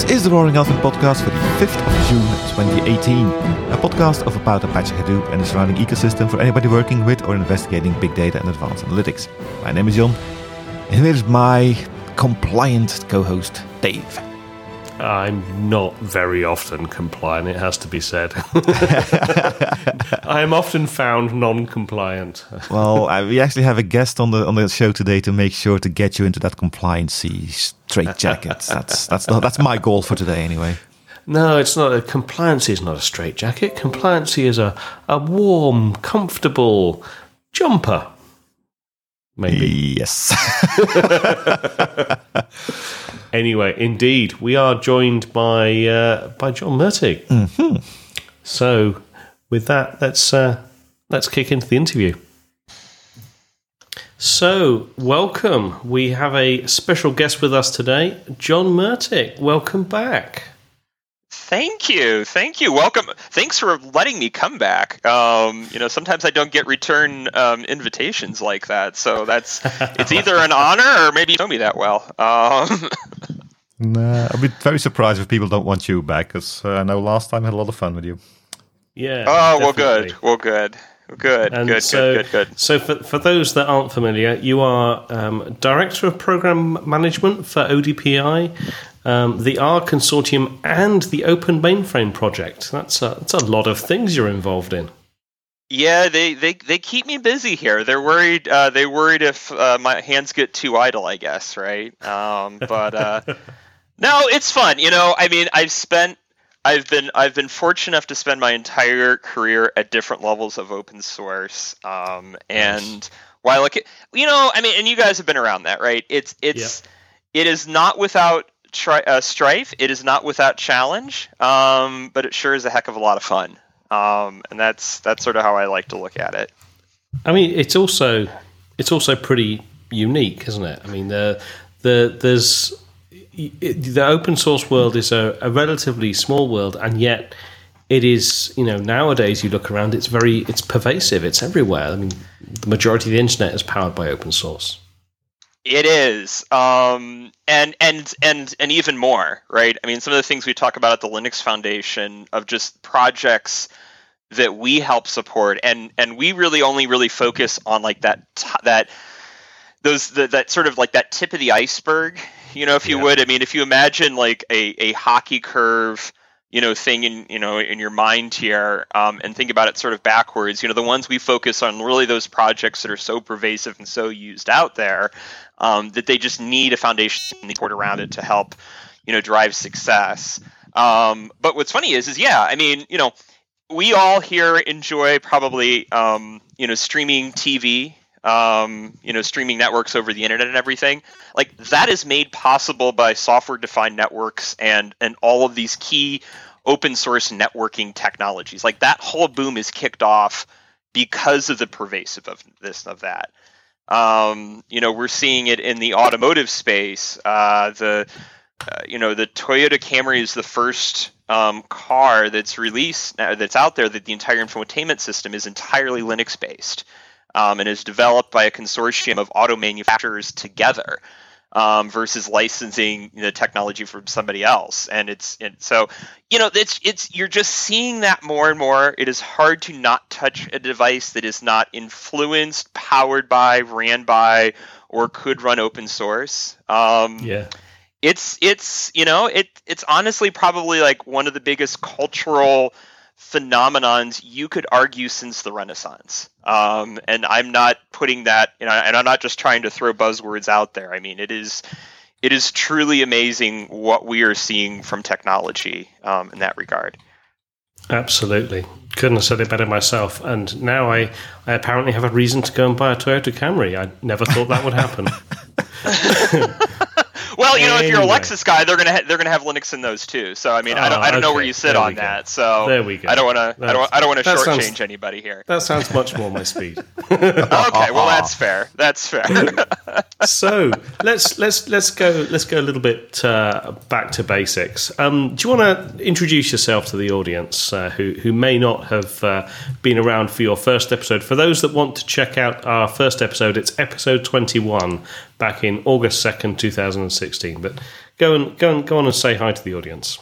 This is the Roaring Elephant podcast for the 5th of June 2018, a podcast of about Apache Hadoop and the surrounding ecosystem for anybody working with or investigating big data and advanced analytics. My name is Jon, and here is my compliant co host, Dave. I'm not very often compliant, it has to be said. I am often found non compliant. well, I, we actually have a guest on the on the show today to make sure to get you into that compliancy straight jacket. that's that's the, that's my goal for today, anyway. No, it's not. A, compliancy is not a straight jacket. Compliancy is a, a warm, comfortable jumper. Maybe. Yes. Anyway, indeed, we are joined by uh, by John Mertic. Mm-hmm. So, with that, let's uh, let's kick into the interview. So, welcome. We have a special guest with us today, John Mertic. Welcome back. Thank you, thank you. Welcome. Thanks for letting me come back. Um, you know, sometimes I don't get return um, invitations like that, so that's it's either an honor or maybe you know me that well. Um, nah, I'd be very surprised if people don't want you back, because uh, I know last time I had a lot of fun with you. Yeah. Oh well, good. Well, good. Good, and good, so, good, good, good. So, for, for those that aren't familiar, you are um, Director of Program Management for ODPI, um, the R Consortium, and the Open Mainframe Project. That's a, that's a lot of things you're involved in. Yeah, they, they, they keep me busy here. They're worried. Uh, they worried if uh, my hands get too idle. I guess, right? Um, but uh, no, it's fun. You know, I mean, I've spent I've been I've been fortunate enough to spend my entire career at different levels of open source, um, and while it, you know, I mean, and you guys have been around that, right? It's it's it is not without tri- uh, strife. It is not without challenge, um, but it sure is a heck of a lot of fun, um, and that's that's sort of how I like to look at it. I mean, it's also it's also pretty unique, isn't it? I mean, the the there's the open source world is a, a, relatively small world, and yet it is. You know, nowadays you look around, it's very, it's pervasive. It's everywhere. I mean, the majority of the internet is powered by open source. It is, um, and and and and even more, right? I mean, some of the things we talk about at the Linux Foundation of just projects that we help support, and and we really only really focus on like that that those the, that sort of like that tip of the iceberg you know if you yeah. would i mean if you imagine like a, a hockey curve you know thing in you know in your mind here um, and think about it sort of backwards you know the ones we focus on really those projects that are so pervasive and so used out there um, that they just need a foundation support around it to help you know drive success um, but what's funny is is yeah i mean you know we all here enjoy probably um, you know streaming tv um, you know, streaming networks over the internet and everything. Like that is made possible by software-defined networks and and all of these key open source networking technologies. Like that whole boom is kicked off because of the pervasive of this of that. Um, you know, we're seeing it in the automotive space. Uh, the uh, you know the Toyota Camry is the first um, car that's released uh, that's out there that the entire infotainment system is entirely Linux based um, and is developed by a consortium of auto manufacturers together um, versus licensing the technology from somebody else. And it's and so you know it's it's you're just seeing that more and more. It is hard to not touch a device that is not influenced, powered by, ran by, or could run open source. Um, yeah. It's it's you know it it's honestly probably like one of the biggest cultural phenomenons you could argue since the Renaissance. Um, and I'm not putting that, you know, and I'm not just trying to throw buzzwords out there. I mean, it is it is truly amazing what we are seeing from technology um, in that regard. Absolutely. Couldn't have said it better myself. And now I, I apparently have a reason to go and buy a Toyota Camry. I never thought that would happen. Well, you know, if you're a Lexus guy, they're gonna ha- they're gonna have Linux in those too. So I mean, I don't I don't okay. know where you sit on that. So there we go. I don't want to I don't I don't want to shortchange sounds, anybody here. That sounds much more my speed. okay, well that's fair. That's fair. so let's let's let's go let's go a little bit uh, back to basics. Um, do you want to introduce yourself to the audience uh, who who may not have uh, been around for your first episode? For those that want to check out our first episode, it's episode twenty one back in August second, two thousand and sixteen. But go and go and go on and say hi to the audience.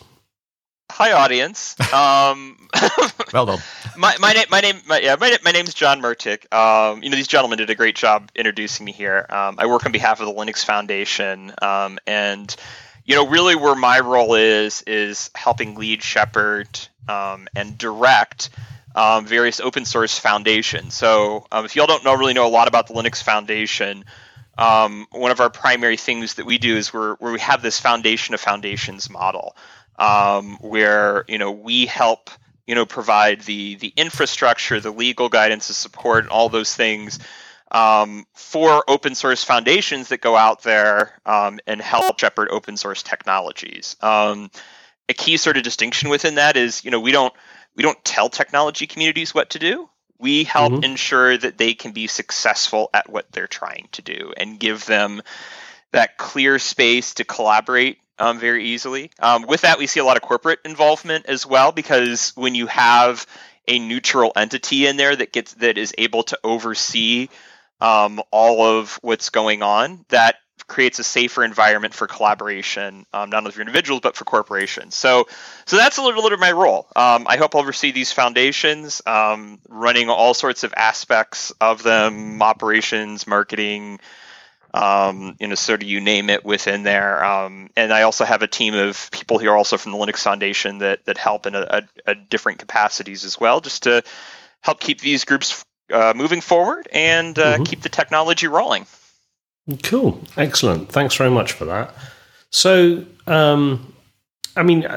Hi, audience. Um, well done. my my name my name my, yeah my, my name's John Mertic. Um, you know these gentlemen did a great job introducing me here. Um, I work on behalf of the Linux Foundation, um, and you know really where my role is is helping lead, shepherd, um, and direct um, various open source foundations. So um, if y'all don't know really know a lot about the Linux Foundation. Um, one of our primary things that we do is where we have this foundation of foundations model, um, where you know we help you know provide the the infrastructure, the legal guidance, the support, all those things um, for open source foundations that go out there um, and help shepherd open source technologies. Um, a key sort of distinction within that is you know we don't we don't tell technology communities what to do we help mm-hmm. ensure that they can be successful at what they're trying to do and give them that clear space to collaborate um, very easily. Um, with that, we see a lot of corporate involvement as well because when you have a neutral entity in there that gets that is able to oversee um, all of what's going on, that creates a safer environment for collaboration, um, not only for individuals but for corporations. So, so that's a little, bit of my role. Um, I help oversee these foundations, um, running all sorts of aspects of them, operations, marketing, um, you know, sort of you name it within there. Um, and I also have a team of people here also from the Linux Foundation that that help in a, a, a different capacities as well, just to help keep these groups uh, moving forward and uh, mm-hmm. keep the technology rolling. Cool, excellent. Thanks very much for that. So, um, I mean,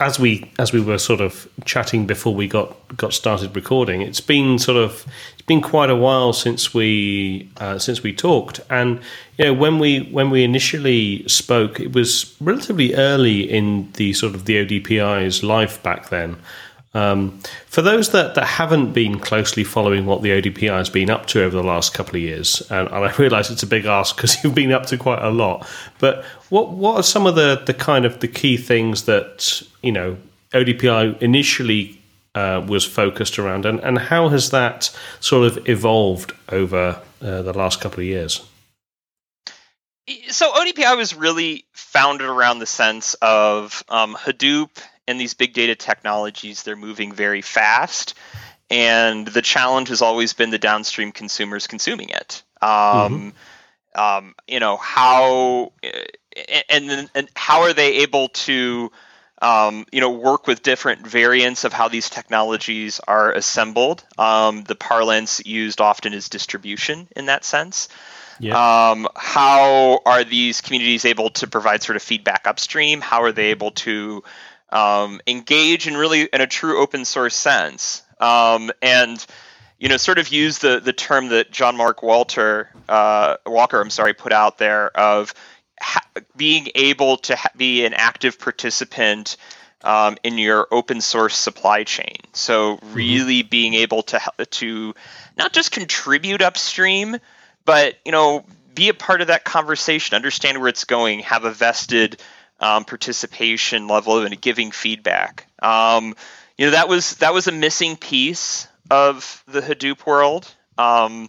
as we as we were sort of chatting before we got got started recording, it's been sort of it's been quite a while since we uh, since we talked, and you know when we when we initially spoke, it was relatively early in the sort of the ODPI's life back then. Um, for those that, that haven't been closely following what the ODPI has been up to over the last couple of years, and, and I realise it's a big ask because you've been up to quite a lot, but what what are some of the, the kind of the key things that you know ODPI initially uh, was focused around, and, and how has that sort of evolved over uh, the last couple of years? So ODPI was really founded around the sense of um, Hadoop and these big data technologies, they're moving very fast. And the challenge has always been the downstream consumers consuming it. Um, mm-hmm. um, you know, how and, and how are they able to um, you know, work with different variants of how these technologies are assembled. Um, the parlance used often is distribution in that sense. Yeah. Um, how are these communities able to provide sort of feedback upstream? How are they able to um, engage in really in a true open source sense, um, and you know, sort of use the the term that John Mark Walter uh, Walker, I'm sorry, put out there of ha- being able to ha- be an active participant. Um, in your open source supply chain. So mm-hmm. really being able to to not just contribute upstream, but you know be a part of that conversation, understand where it's going, have a vested um, participation level and giving feedback. Um, you know that was that was a missing piece of the Hadoop world. Um,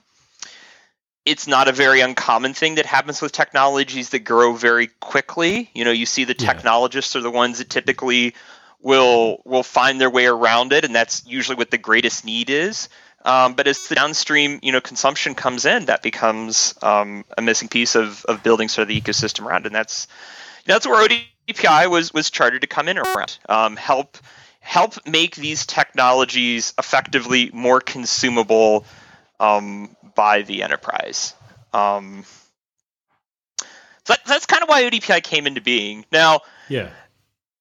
it's not a very uncommon thing that happens with technologies that grow very quickly. You know, you see the technologists yeah. are the ones that typically will will find their way around it, and that's usually what the greatest need is. Um, but as the downstream, you know, consumption comes in, that becomes um, a missing piece of, of building sort of the ecosystem around, and that's that's where ODPI was was chartered to come in around, um, help help make these technologies effectively more consumable um, by the enterprise. Um, so that, that's kind of why ODPI came into being. Now, yeah,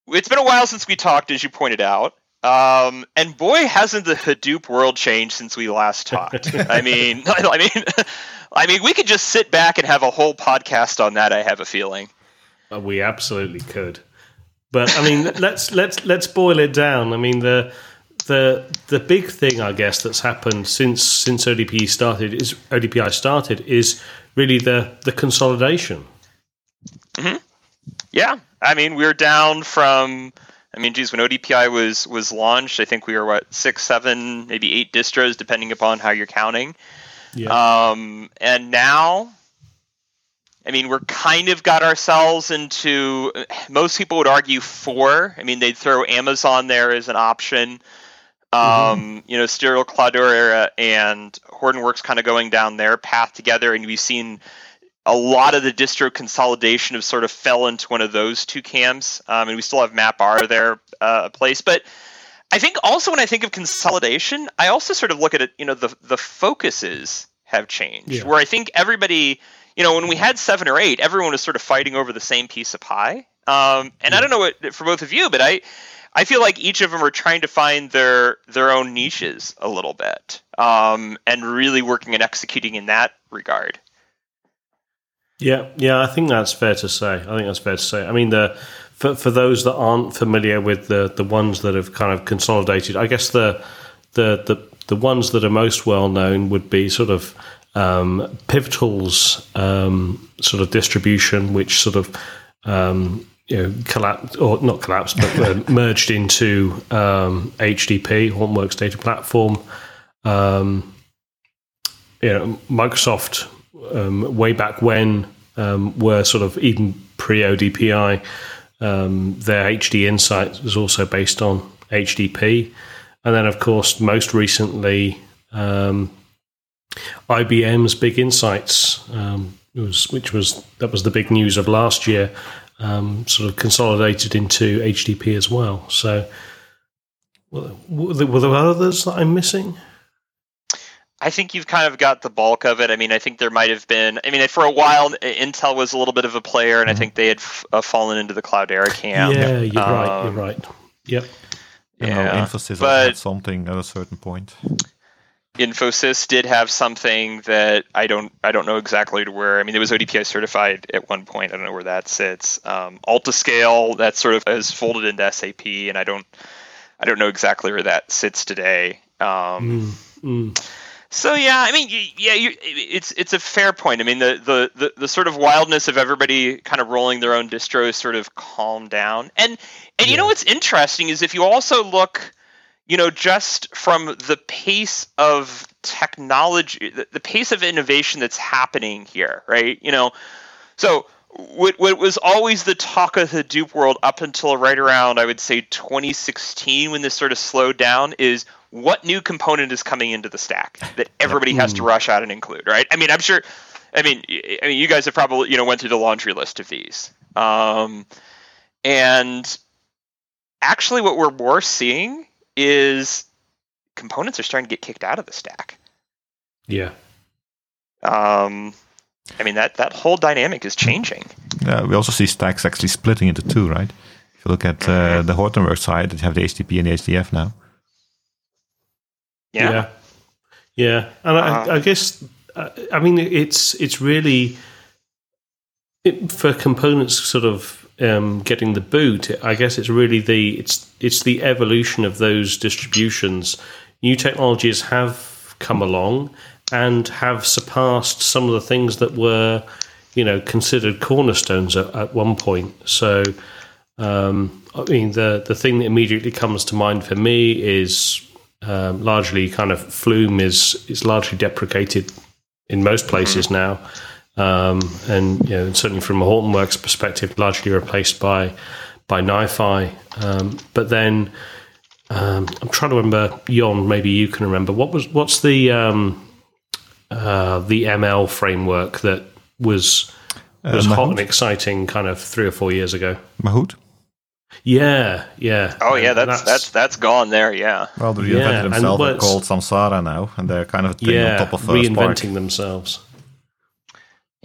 it's been a while since we talked, as you pointed out. Um, and boy, hasn't the Hadoop world changed since we last talked. I mean, I mean, I mean, we could just sit back and have a whole podcast on that. I have a feeling. Uh, we absolutely could. But I mean, let's let's let's boil it down. I mean, the the the big thing I guess that's happened since since ODP started is ODPI started is really the the consolidation. Mm-hmm. Yeah, I mean, we're down from. I mean, geez, when ODPI was was launched, I think we were what six, seven, maybe eight distros, depending upon how you're counting. Yeah. Um, and now I mean, we're kind of got ourselves into. Most people would argue four. I mean, they'd throw Amazon there as an option. Um, mm-hmm. You know, Stereo Cloudera and Hortonworks kind of going down their path together, and we've seen a lot of the distro consolidation have sort of fell into one of those two camps. Um, and we still have MapR there uh, a place, but I think also when I think of consolidation, I also sort of look at it. You know, the the focuses have changed. Yeah. Where I think everybody, you know, when we had seven or eight, everyone was sort of fighting over the same piece of pie. Um, and. I don't know what for both of you, but I I feel like each of them are trying to find their their own niches a little bit, um, and really working and executing in that regard. Yeah, yeah, I think that's fair to say. I think that's fair to say. I mean, the for for those that aren't familiar with the the ones that have kind of consolidated, I guess the the the the ones that are most well known would be sort of um, Pivotal's um, sort of distribution, which sort of um, you know collapsed or not collapsed, but uh, merged into HDP, um, Hortonworks Data Platform. Um, you know, Microsoft um, way back when were sort of even pre ODPI. their HD Insight was also based on HDP. And then, of course, most recently, um, IBM's Big Insights, um, was, which was that was the big news of last year, um, sort of consolidated into HDP as well. So, were there, were there others that I'm missing? I think you've kind of got the bulk of it. I mean, I think there might have been. I mean, for a while, Intel was a little bit of a player, and I mm-hmm. think they had f- uh, fallen into the Cloudera camp. Yeah, you're um, right. You're right. Yep. You yeah, know, Infosys had something at a certain point. Infosys did have something that I don't I don't know exactly to where. I mean, it was ODPI certified at one point. I don't know where that sits. Um, Altiscale that sort of has folded into SAP, and I don't I don't know exactly where that sits today. Um, mm, mm. So yeah, I mean, yeah, you, it's it's a fair point. I mean, the, the, the the sort of wildness of everybody kind of rolling their own distros sort of calmed down. And and yeah. you know what's interesting is if you also look, you know, just from the pace of technology, the, the pace of innovation that's happening here, right? You know, so what, what was always the talk of the Hadoop world up until right around I would say 2016 when this sort of slowed down is what new component is coming into the stack that everybody has to rush out and include, right? I mean, I'm sure. I mean, I mean, you guys have probably you know went through the laundry list of these, um, and actually, what we're more seeing is components are starting to get kicked out of the stack. Yeah. Um, I mean that that whole dynamic is changing. Yeah, we also see stacks actually splitting into two, right? If you look at uh, the Hortonworks side, you have the HDP and the HDF now. Yeah. Yeah. yeah. And uh-huh. I, I, guess, I mean, it's it's really it, for components sort of um, getting the boot. I guess it's really the it's it's the evolution of those distributions. New technologies have come along and have surpassed some of the things that were, you know, considered cornerstones at, at one point. So. Um, I mean, the the thing that immediately comes to mind for me is um, largely kind of Flume is is largely deprecated in most places now, um, and you know, certainly from a Hortonworks perspective, largely replaced by by NiFi. Um, but then um, I'm trying to remember, Jon, maybe you can remember what was what's the um, uh, the ML framework that was was uh, hot and exciting kind of three or four years ago. Mahout. Yeah, yeah. Oh yeah, that's that's that's, that's gone there. Yeah. Well, they reinvented yeah, themselves. They're called Samsara now, and they're kind of yeah, on top of uh, reinventing Spark. themselves.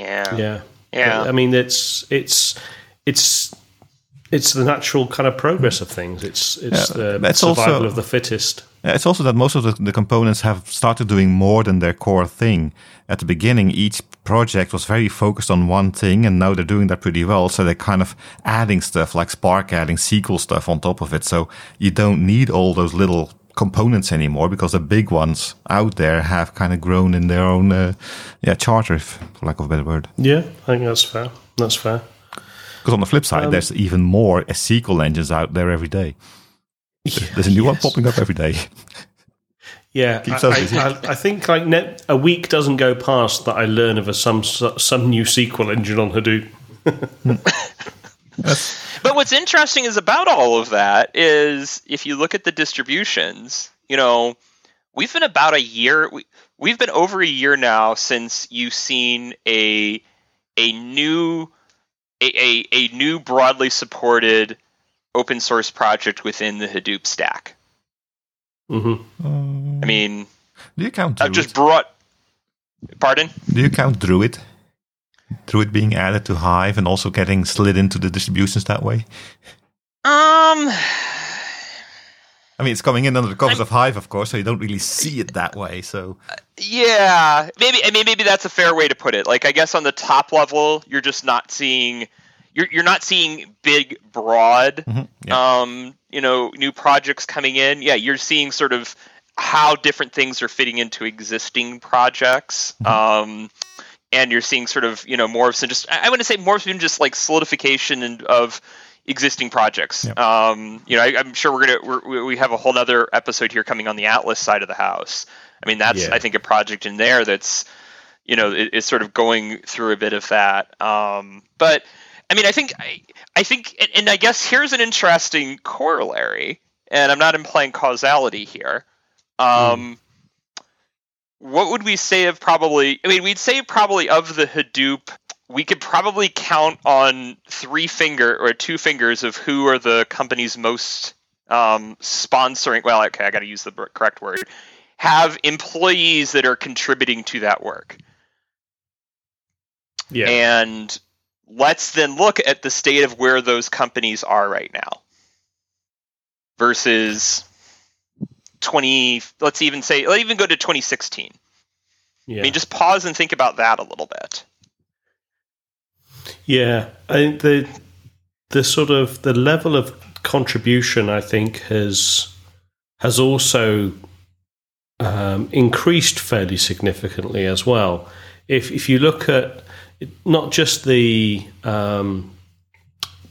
Yeah. Yeah. Yeah. I mean, it's it's it's it's the natural kind of progress of things. It's it's yeah, the survival also, of the fittest. It's also that most of the, the components have started doing more than their core thing. At the beginning, each project was very focused on one thing, and now they're doing that pretty well. So they're kind of adding stuff like Spark adding SQL stuff on top of it. So you don't need all those little components anymore because the big ones out there have kind of grown in their own uh, yeah charter, for lack of a better word. Yeah, I think that's fair. That's fair. Because on the flip side, um, there's even more SQL engines out there every day. There's a new yes. one popping up every day. Yeah, Keeps I. I, I, think like net, a week doesn't go past that I learn of a, some some new SQL engine on Hadoop. But what's interesting is about all of that is if you look at the distributions, you know, we've been about a year we, we've been over a year now since you've seen a a new a, a, a new broadly supported open source project within the Hadoop stack. hmm Uh, I mean, do you count I've just brought pardon? Do you count Druid? Druid being added to Hive and also getting slid into the distributions that way? Um I mean, it's coming in under the covers of Hive, of course, so you don't really see it that way. So, Yeah, maybe. I mean, maybe that's a fair way to put it. Like, I guess on the top level, you're just not seeing, you're you're not seeing big, broad, mhm, yeah. um, you know, new projects coming in. Yeah, you're seeing sort of how different things are fitting into existing projects. Um, and you're seeing sort of, you know, more of some just, I want to say more of some just like solidification and of existing projects. Yep. Um, you know, I, I'm sure we're gonna we're, we we have a whole other episode here coming on the Atlas side of the house. I mean, that's Yeah. I think a project in there that's you know is, sort of going through a bit of that. Um, but I mean, I think I, I think, and, and I guess here's an interesting corollary, and I'm not implying causality here. Um, What would we say of probably? I mean, we'd say probably of the Hadoop, we could probably count on three finger or two fingers of who are the companies most um, sponsoring. Well, okay, I got to use the correct word. Have employees that are contributing to that work. Yeah, And let's then look at the state of where those companies are right now versus 20 let's even say let's even go to 2016 yeah. i mean just pause and think about that a little bit Yeah, I think the the sort of the level of contribution I think has has also um, increased fairly significantly as well. If if you look at not just the um,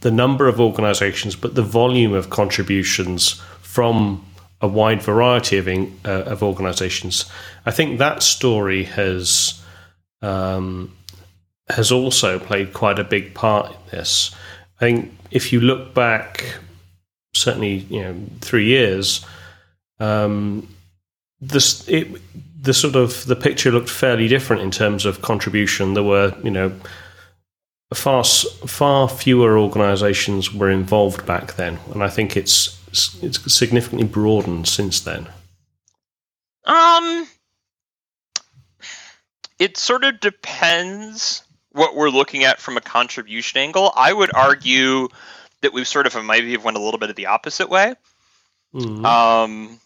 the number of organisations, but the volume of contributions from a wide variety of in, uh, of organisations, I think that story has um, has also played quite a big part in this. I think if you look back, certainly you know three years, um, this it, the sort of the picture looked fairly different in terms of contribution. There were you know far far fewer organisations were involved back then, and I think it's it's significantly broadened since then. um it sort of depends what we're looking at from a contribution angle i would argue that we've sort of maybe have went a little bit of the opposite way Mhm. Um,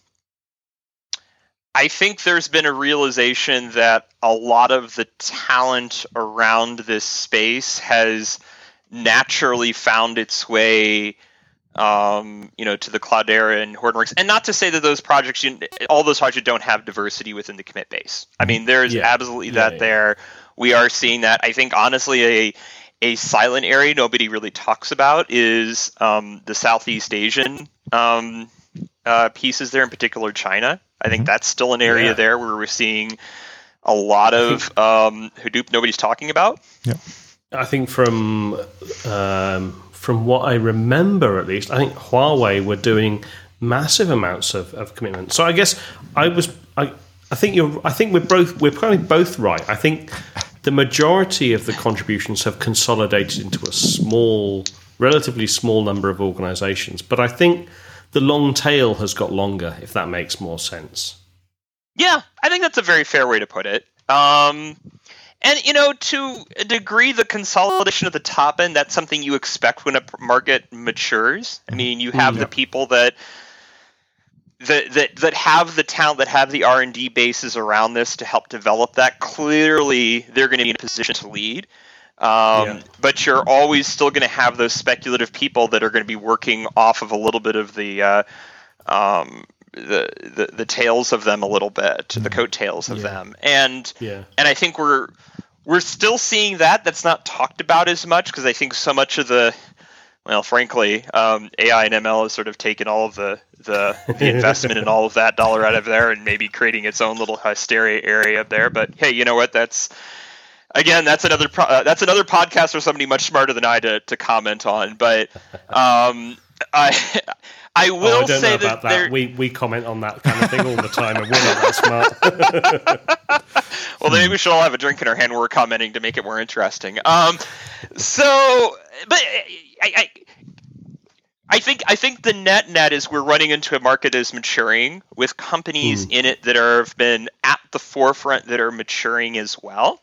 I think there's been a realization that a lot of the talent around this space has naturally found its way, um, you know, to the Cloudera and Hortonworks. And not to say that those projects, you, all those projects don't have diversity within the commit base. I mean, there's Yeah. absolutely Yeah, that yeah. there. We are seeing that. I think honestly, a a silent area nobody really talks about is um, the Southeast Asian um, uh, pieces there, in particular China. I think that's still an area Yeah. there where we're seeing a lot of um, Hadoop nobody's talking about. Yeah. I think from um, from what I remember, at least, I think Huawei were doing massive amounts of, of commitment. So I guess I was I I think you're I think we're both we're probably both right. I think the majority of the contributions have consolidated into a small, relatively small number of organisations. But I think the long tail has got longer, if that makes more sense. Yeah, I think that's a very fair way to put it. Um, and you know, to a degree, the consolidation of the top end that's something you expect when a market matures. I mean, you have the people that that that that have the talent, that have the R and D bases around this to help develop that. Clearly, they're going to be in a position to lead. Um, Yeah. But you're always still going to have those speculative people that are going to be working off of a little bit of the uh, um, the, the the tails of them a little bit, the coattails of Yeah. them, and Yeah. and I think we're we're still seeing that. That's not talked about as much because I think so much of the well, frankly, um, AI and ML has sort of taken all of the the, the investment and all of that dollar out of there, and maybe creating its own little hysteria area up there. But hey, you know what? That's again, that's another pro- uh, that's another podcast for somebody much smarter than I to, to comment on. But um, I I will oh, I don't say know that, about that. We we comment on that kind of thing all the time, and we're not that smart. well, maybe we should all have a drink in our hand when we're commenting to make it more interesting. Um, so, but I, I I think I think the net net is we're running into a market that is maturing with companies mm. in it that are, have been at the forefront that are maturing as well.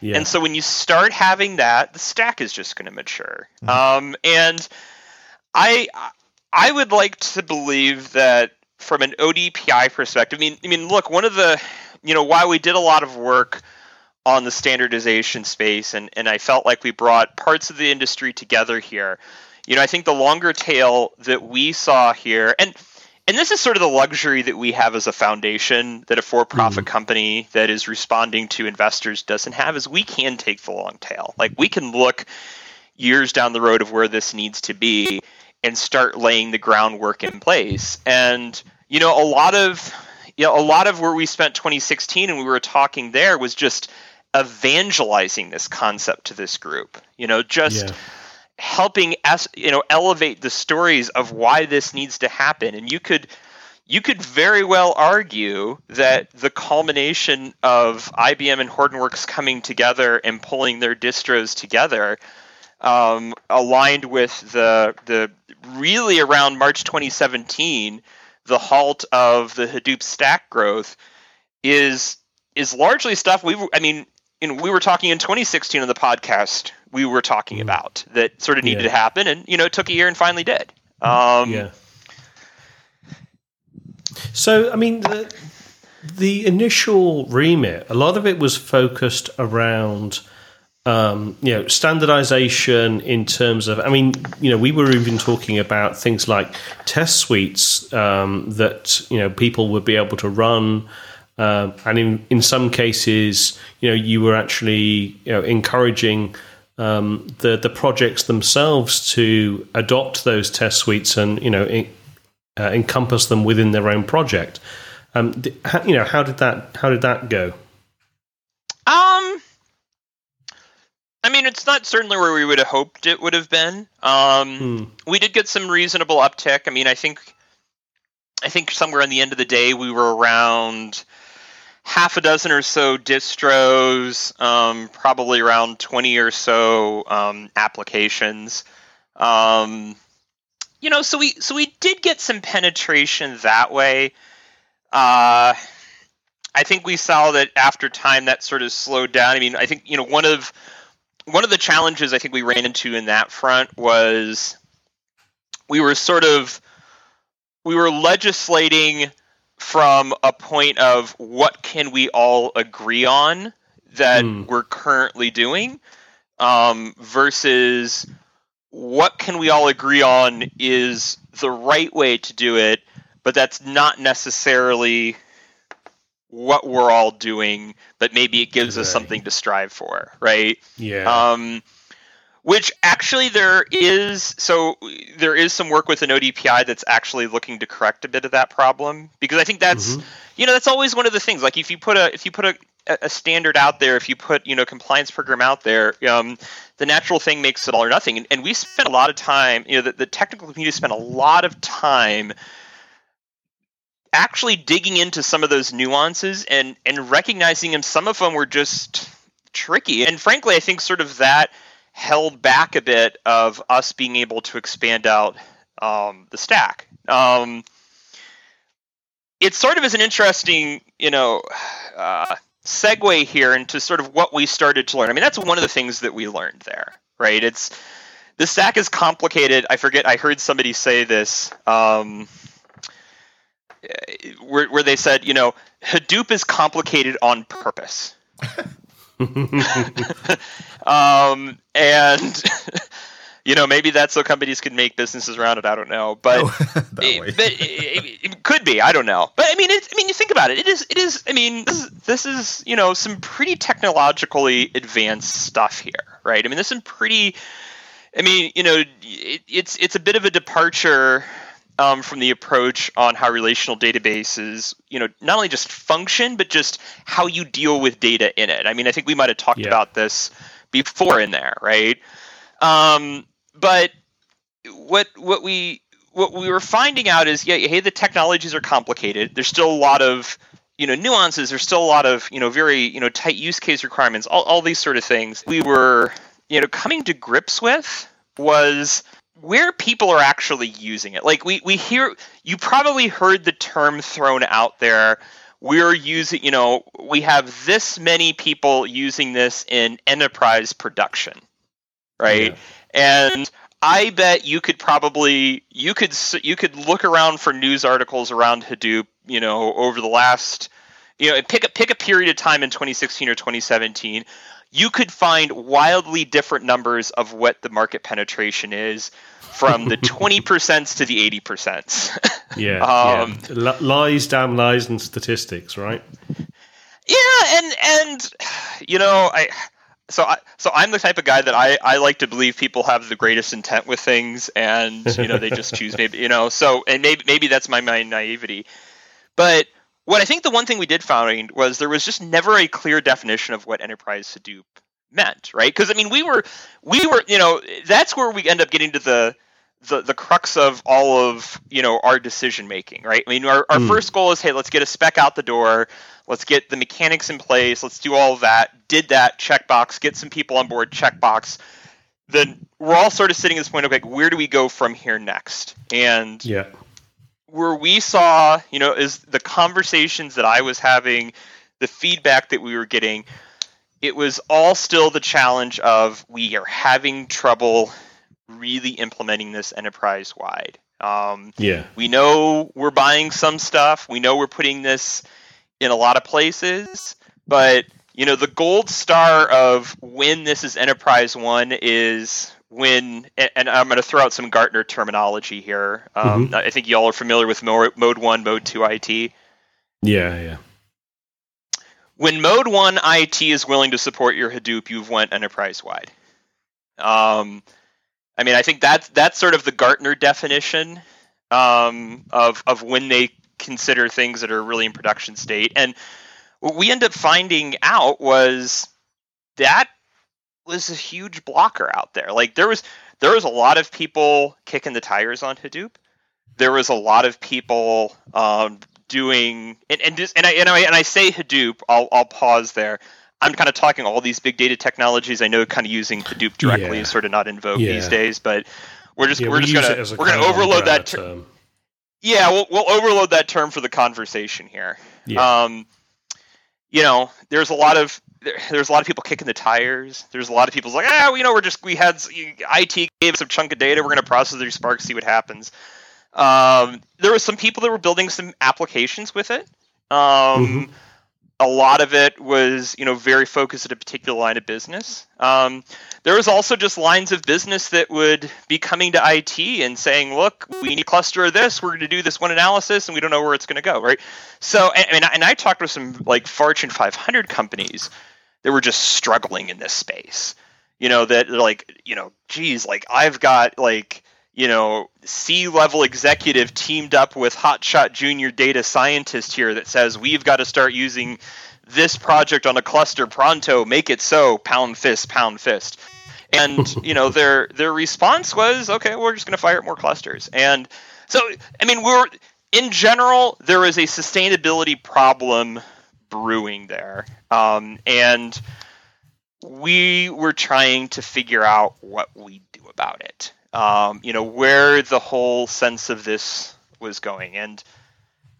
Yeah. And so when you start having that, the stack is just going to mature. Mm-hmm. Um, and I I would like to believe that from an ODPI perspective, I mean, I mean, look, one of the you know why we did a lot of work on the standardization space, and and I felt like we brought parts of the industry together here you know, I think the longer tail that we saw here, and and this is sort of the luxury that we have as a foundation that a for-profit mm. company that is responding to investors doesn't have is we can take the long tail. Like we can look years down the road of where this needs to be and start laying the groundwork in place. And you know, a lot of you know, a lot of where we spent 2016 and we were talking there was just evangelizing this concept to this group. You know, just yeah helping us you know elevate the stories of why this needs to happen and you could you could very well argue that the culmination of IBM and Hortonworks coming together and pulling their distros together um, aligned with the the really around March 2017 the halt of the Hadoop stack growth is is largely stuff we I mean in, we were talking in 2016 on the podcast we were talking mm. about that sort of needed yeah. to happen, and you know, it took a year and finally did. Um, yeah. So, I mean, the, the initial remit, a lot of it was focused around. Um, you know, standardization in terms of, I mean, you know, we were even talking about things like test suites um, that, you know, people would be able to run. Uh, and in, in some cases, you know, you were actually, you know, encouraging um, the the projects themselves to adopt those test suites and you know in, uh, encompass them within their own project. Um, you know, how did that how did that go? Um, I mean, it's not certainly where we would have hoped it would have been. Um, hmm. we did get some reasonable uptick. I mean, I think I think somewhere in the end of the day we were around half a dozen or so distros, um, probably around 20 or so um, applications. Um, you know, so we so we did get some penetration that way. Uh, I think we saw that after time that sort of slowed down. I mean, I think you know one of one of the challenges I think we ran into in that front was we were sort of we were legislating from a point of what can we all agree on that mm. we're currently doing um, versus what can we all agree on is the right way to do it, but that's not necessarily what we're all doing, but maybe it gives right. us something to strive for, right? Yeah. Um, which actually there is so there is some work with an ODPI that's actually looking to correct a bit of that problem because I think that's mm-hmm. you know that's always one of the things like if you put a if you put a a standard out there, if you put you know compliance program out there, um, the natural thing makes it all or nothing. And, and we spent a lot of time, you know, the, the technical community spent a lot of time actually digging into some of those nuances and and recognizing them. Some of them were just tricky, and frankly, I think sort of that held back a bit of us being able to expand out um, the stack. Um, it sort of is an interesting, you know, uh, segue here into sort of what we started to learn. I mean, that's one of the things that we learned there, right? It's the stack is complicated. I forget. I heard somebody say this. Um, where, where they said, you know, Hadoop is complicated on purpose. um, and you know maybe that's so companies can make businesses around it. I don't know, but, oh, it, but it, it, could be. I don't know. But I mean, it's, I mean, you think about it. It is. It is. I mean, this is, this is you know some pretty technologically advanced stuff here, right? I mean, there's some pretty I mean, you know, it, it's it's a bit of a departure um, from the approach on how relational databases, you know, not only just function, but just how you deal with data in it. I mean, I think we might have talked Yeah. about this before in there, right? Um, but what what we what we were finding out is, yeah, hey, the technologies are complicated. There's still a lot of you know nuances. There's still a lot of you know very you know tight use case requirements. All all these sort of things. We were you know coming to grips with was where people are actually using it. Like we we hear you probably heard the term thrown out there. We're using, you know, we have this many people using this in enterprise production, right? And I bet you could probably you could you could look around for news articles around Hadoop, you know, over the last you know, pick a pick a period of time in 2016 or 2017. You could find wildly different numbers of what the market penetration is from the 20% to the 80%. Yeah. Um, yeah. Li- lies, damn lies, and statistics, right? Yeah, and and you know, I so I so I'm the type of guy that I I like to believe people have the greatest intent with things, and you know they just choose maybe you know so and maybe maybe that's my my naivety, but what I think the one thing we did find was there was just never a clear definition of what enterprise Hadoop meant, right? Because I mean we were we were you know that's where we end up getting to the the, the crux of all of you know our decision making right i mean our, our Hmm. first goal is hey let's get a spec out the door let's get the mechanics in place let's do all that did that checkbox get some people on board checkbox then we're all sort of sitting at this point of like where do we go from here next and Yeah. Where we saw, you know, is the conversations that I was having, the feedback that we were getting, it was all still the challenge of we are having trouble really implementing this enterprise wide. Um, Yeah. we know we're buying some stuff. We know we're putting this in a lot of places, but you know the gold star of when this is enterprise one is when, and- I'm going to throw out some Gartner terminology here. Um, I think y'all are familiar with mode one, mode two IT. Yeah. Yeah. When mode one IT is willing to support your Hadoop, you've went enterprise wide. Um, I mean, I think that's that's sort of the Gartner definition um, of of when they consider things that are really in production state. And what we end up finding out was that was a huge blocker out there. Like there was there was a lot of people kicking the tires on Hadoop. There was a lot of people um, doing and and, and I and I and I say Hadoop. I'll I'll pause there. I'm kind of talking all these big data technologies. I know kind of using Hadoop directly Yeah. is sort of not in vogue Yeah. these days, but we're just yeah we're we just gonna it as a we're gonna overload that. Ter- term. yeah, we'll we'll overload that term for the conversation here. Um, you know, there's a lot of there, there's a lot of people kicking the tires. There's a lot of people like, ah, well, you know, we're just we had IT gave us a chunk of data. We're going to process their Spark, see what happens. Um, there were some people that were building some applications with it. Um, A lot of it was, you know, very focused at a particular line of business. Um, there was also just lines of business that would be coming to IT and saying, "Look, we need a cluster of this. We're going to do this one analysis, and we don't know where it's going to go." Right. So, and, and I- and I talked with some like Fortune 500 companies that were just struggling in this space. You know that they're like, you know, geez, like I've got like you know C level executive teamed up with hotshot junior data scientist here that says we've got to start using this project on a cluster pronto. Make it so. Pound fist, pound fist. And you know their their response was, okay, we're just going to fire up more clusters. And so, I mean, we're in general there is a sustainability problem brewing there, um, and we were trying to figure out what we do about it. Um, you know where the whole sense of this was going, and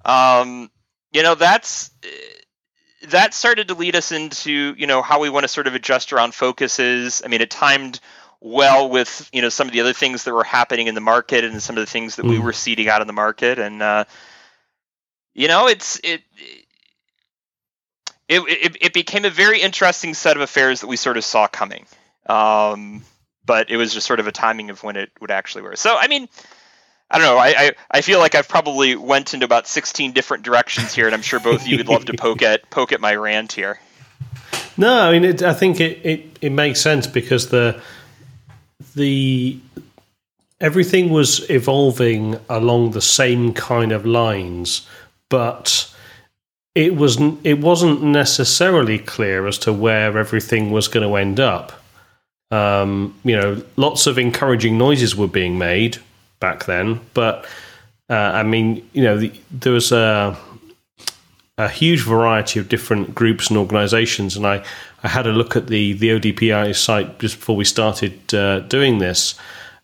um, you know that's that started to lead us into you know how we want to sort of adjust around focuses. I mean, it timed well with you know some of the other things that were happening in the market and some of the things that we Mm. were seeding out in the market, and uh, you know it's it. It, it, it it became a very interesting set of affairs that we sort of saw coming. Um, but it was just sort of a timing of when it would actually work. So, I mean, I don't know. I, I, I feel like I've probably went into about 16 different directions here, and I'm sure both of you would love to poke at poke at my rant here. No, I mean, it, I think it, it, it makes sense because the the everything was evolving along the same kind of lines, but it was it wasn't necessarily clear as to where everything was going to end up. Um, you know, lots of encouraging noises were being made back then, but uh, I mean, you know, the, there was a a huge variety of different groups and organisations, and I, I had a look at the the ODPI site just before we started uh, doing this,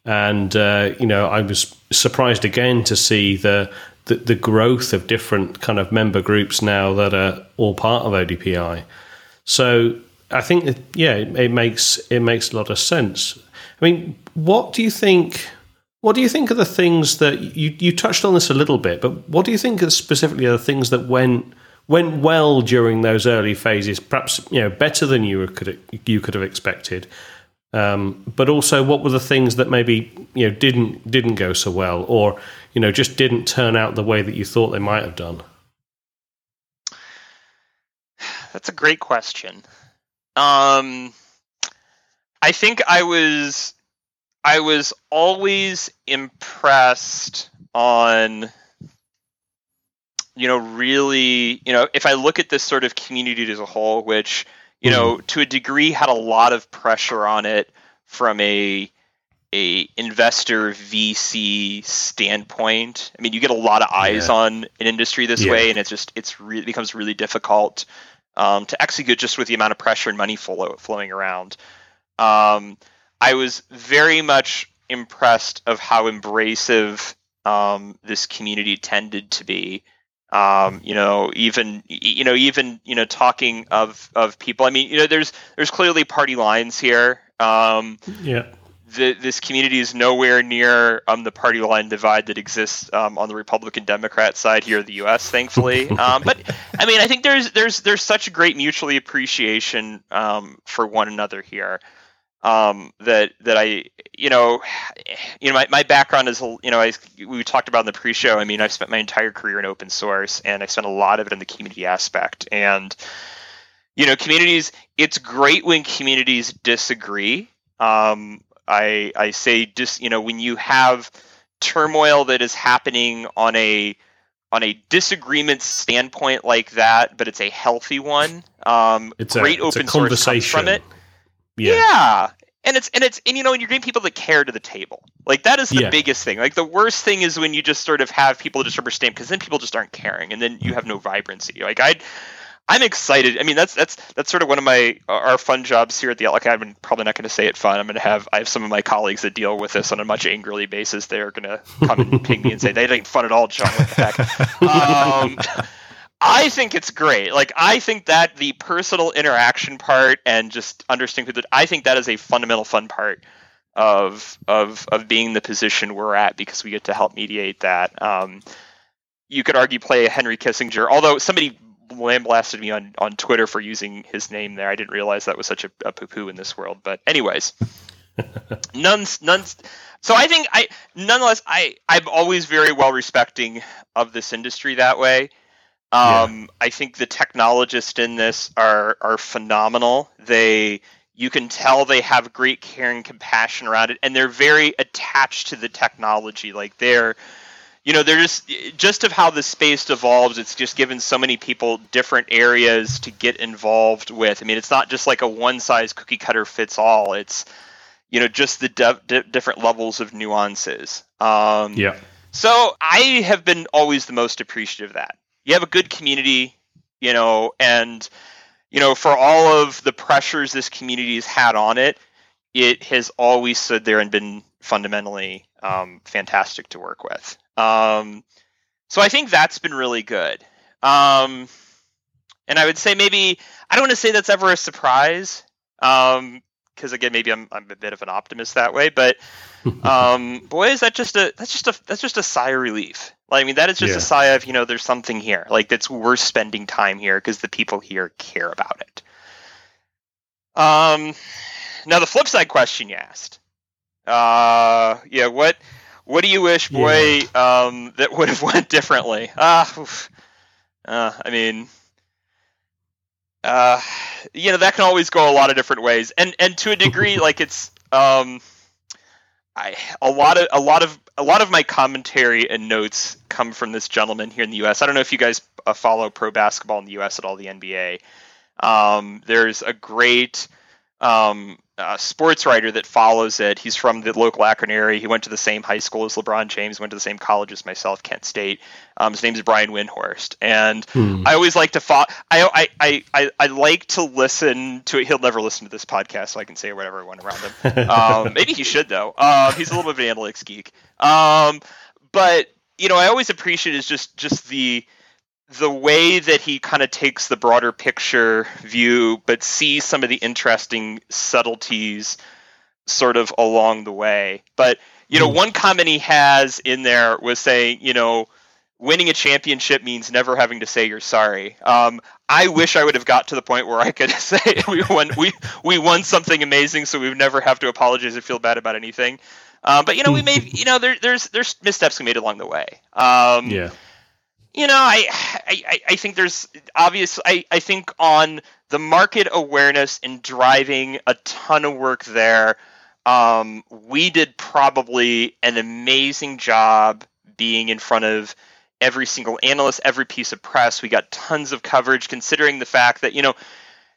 and uh, you know I was surprised again to see the, the, the growth of different kind of member groups now that are all part of ODPI. So I think that, yeah, it, it makes it makes a lot of sense. I mean, what do you think? What do you think are the things that you you touched on this a little bit, but what do you think are specifically are the things that went went well during those early phases? Perhaps you know better than you could you could have expected, um, but also, what were the things that maybe you know didn't didn't go so well, or you know just didn't turn out the way that you thought they might have done? That's a great question. Um, I think I was I was always impressed on you know really you know if I look at this sort of community as a whole, which you know, mm-hmm. to a degree, had a lot of pressure on it from a a investor VC standpoint. I mean, you get a lot of eyes yeah. on an industry this yeah. way, and it's just it's really becomes really difficult um, to execute just with the amount of pressure and money flow, flowing around. Um, I was very much impressed of how embracive um, this community tended to be um, you know, even you know, even you know, talking of of people. I mean, you know, there's there's clearly party lines here. Um, yeah. The, this community is nowhere near um, the party line divide that exists um, on the Republican Democrat side here in the U.S. Thankfully, um, but I mean, I think there's there's there's such a great mutually appreciation um, for one another here um, that that I you know you know my, my background is you know I we talked about in the pre-show I mean I've spent my entire career in open source and I spent a lot of it in the community aspect and you know communities it's great when communities disagree um, I I say just you know when you have turmoil that is happening on a on a disagreement standpoint like that but it's a healthy one um, it's great a, open source comes from it yeah. yeah. And it's and it's and you know and you're getting people that care to the table. Like that is the yeah. biggest thing. Like the worst thing is when you just sort of have people just rubber stamp because then people just aren't caring and then you have no vibrancy. Like I I'm excited. I mean, that's that's that's sort of one of my our fun jobs here at the Like I'm probably not going to say it fun. I'm going to have I have some of my colleagues that deal with this on a much angrily basis. They're going to come and ping me and say they ain't fun at all, John. What the heck? Um, I think it's great. Like I think that the personal interaction part and just understanding that I think that is a fundamental fun part of of of being the position we're at because we get to help mediate that. Um, you could argue play a Henry Kissinger, although somebody lambasted me on on Twitter for using his name there. I didn't realize that was such a, a poo poo in this world. But anyways, none none. So I think I nonetheless I I'm always very well respecting of this industry that way. Um, yeah. I think the technologists in this are are phenomenal. They you can tell they have great care and compassion around it, and they're very attached to the technology. Like they're you know they're just just of how the space evolves it's just given so many people different areas to get involved with. I mean it's not just like a one size cookie cutter fits all. It's you know just the de- de- different levels of nuances. Um, yeah. so i have been always the most appreciative of that. You have a good community, you know, and you know, for all of the pressures this community has had on it, it has always stood there and been fundamentally um, fantastic to work with. Um, so I think that's been really good. Um, and I would say maybe I don't want to say that's ever a surprise, Um because um, again, maybe I'm I'm a bit of an optimist that way. But um, boy, is that just a that's just a that's just a sigh of relief. Like, I mean, that is just yeah. a sigh of, you know, there's something here. Like, that's worth spending time here because the people here care about it. Um, now the flip side question you asked. Uh, yeah, what what do you wish, boy, yeah. um, that would have went differently? Ah, uh, uh, I mean, uh, you know, that can always go a lot of different ways, and and to a degree, like it's um I, a lot of a lot of a lot of my commentary and notes come from this gentleman here in the U.S. I don't know if you guys uh, follow pro basketball in the U.S. at all, the NBA. Um, there's a great um, uh, sports writer that follows it. He's from the local Akron area. He went to the same high school as LeBron James, went to the same college as myself, Kent State. Um, his name is Brian Windhorst, and hmm. I always like to follow. I, I, I, I like to listen to it. He'll never listen to this podcast, so I can say whatever I want around him. Um, maybe he should though. Uh, he's a little bit of an analytics geek. Um, but you know, I always appreciate is just just the the way that he kind of takes the broader picture view, but sees some of the interesting subtleties sort of along the way. But, you know, hmm. one comment he has in there was saying, you know, winning a championship means never having to say you're sorry. Um, I wish I would have got to the point where I could say we won, we, we won something amazing, so we would never have to apologize or feel bad about anything. Um, but you know, we made you know there, there's there's missteps we made along the way. Um, yeah you know, I, I, I think there's obvious. I, I think on the market awareness and driving a ton of work there, um, we did probably an amazing job being in front of every single analyst, every piece of press. We got tons of coverage, considering the fact that you know,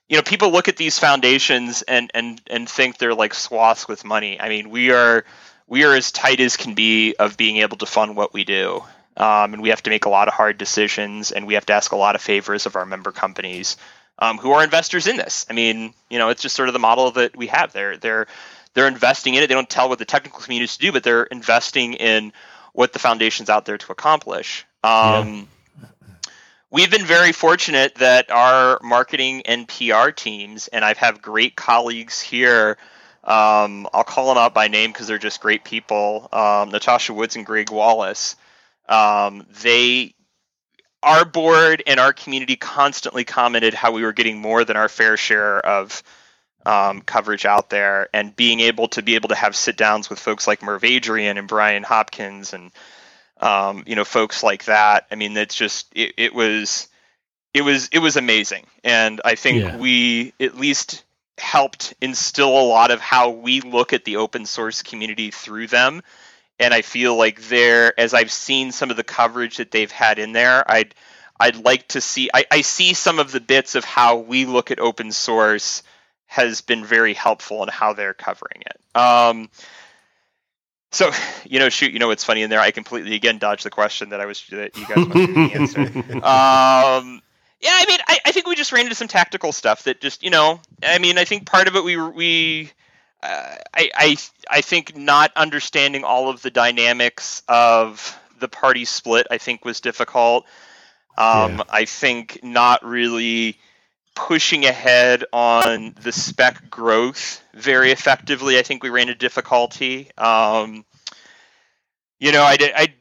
you know, people look at these foundations and and and think they're like swaths with money. I mean, we are we are as tight as can be of being able to fund what we do um, and we have to make a lot of hard decisions, and we have to ask a lot of favors of our member companies um, who are investors in this. I mean, you know, it's just sort of the model that we have. They're they're they're investing in it. They don't tell what the technical community is to do, but they're investing in what the foundation's out there to accomplish. Um, yeah. We've been very fortunate that our marketing and PR teams, and I've have great colleagues here. Um, I'll call them out by name because they're just great people. Um, Natasha Woods and Greg Wallace um, they our board and our community constantly commented how we were getting more than our fair share of um, coverage out there, and being able to be able to have sit downs with folks like Merv Adrian and Brian Hopkins and um, you know folks like that. I mean, it's just it, it, was it was it was amazing, and I think yeah. we at least helped instill a lot of how we look at the open source community through them and I feel like they're as I've seen some of the coverage that they've had in there, I'd I'd like to see I, I see some of the bits of how we look at open source has been very helpful in how they're covering it. Um, so, you know, shoot, you know what's funny in there? I completely again dodged the question that I was that you guys wanted me to answer. Um, yeah, I mean, I, I think we just ran into some tactical stuff that just, you know, I mean, I think part of it we we I, I I think not understanding all of the dynamics of the party split I think was difficult. Um, yeah. I think not really pushing ahead on the spec growth very effectively. I think we ran into difficulty. Um, you know, I, I,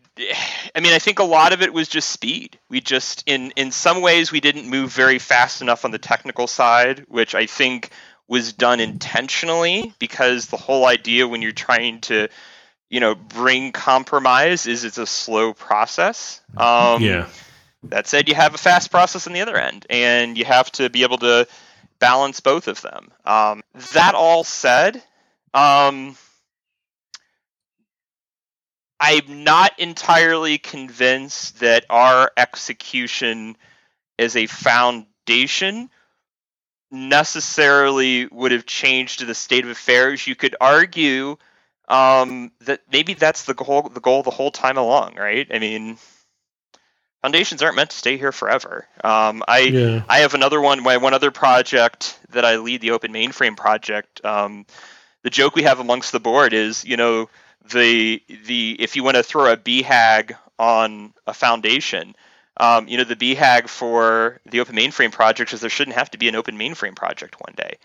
I mean, I think a lot of it was just speed. We just, in in some ways, we didn't move very fast enough on the technical side, which I think was done intentionally because the whole idea when you're trying to you know bring compromise is it's a slow process. Um, yeah. that said you have a fast process on the other end and you have to be able to balance both of them. Um, that all said um, i'm not entirely convinced that our execution is a foundation necessarily would have changed the state of affairs. You could argue um, that maybe that's the goal the goal the whole time along, right? I mean, foundations aren't meant to stay here forever. Um, I yeah. I have another one, my one other project that I lead, the Open Mainframe project. Um, the joke we have amongst the board is, you know, the the if you want to throw a BHAG on a foundation, um, you know, the BHAG for the Open Mainframe project is there shouldn't have to be an Open Mainframe project one day,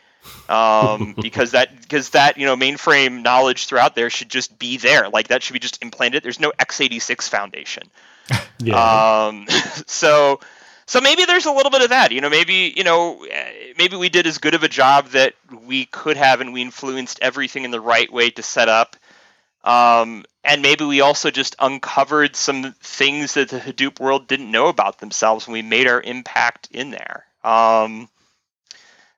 um, because that because that you know mainframe knowledge throughout there should just be there. Like that should be just implanted. There's no x86 foundation. yeah. Um, so so maybe there's a little bit of that. You know, maybe you know maybe we did as good of a job that we could have, and we influenced everything in the right way to set up um, and maybe we also just uncovered some things that the Hadoop world didn't know about themselves and we made our impact in there. Um,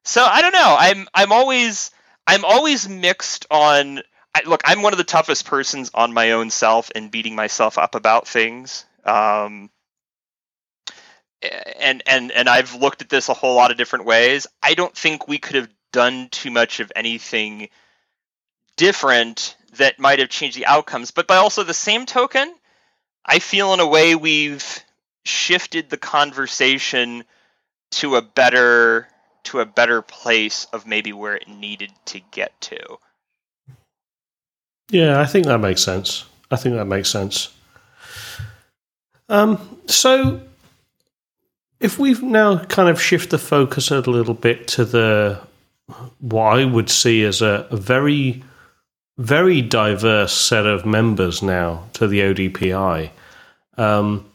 so I don't know. I'm I'm always I'm always mixed on I, look, I'm one of the toughest persons on my own self and beating myself up about things. Um, and and and I've looked at this a whole lot of different ways. I don't think we could have done too much of anything different that might have changed the outcomes. But by also the same token, I feel in a way we've shifted the conversation to a better to a better place of maybe where it needed to get to. Yeah, I think that makes sense. I think that makes sense. Um, so if we've now kind of shift the focus a little bit to the what I would see as a, a very very diverse set of members now to the ODPI. Um,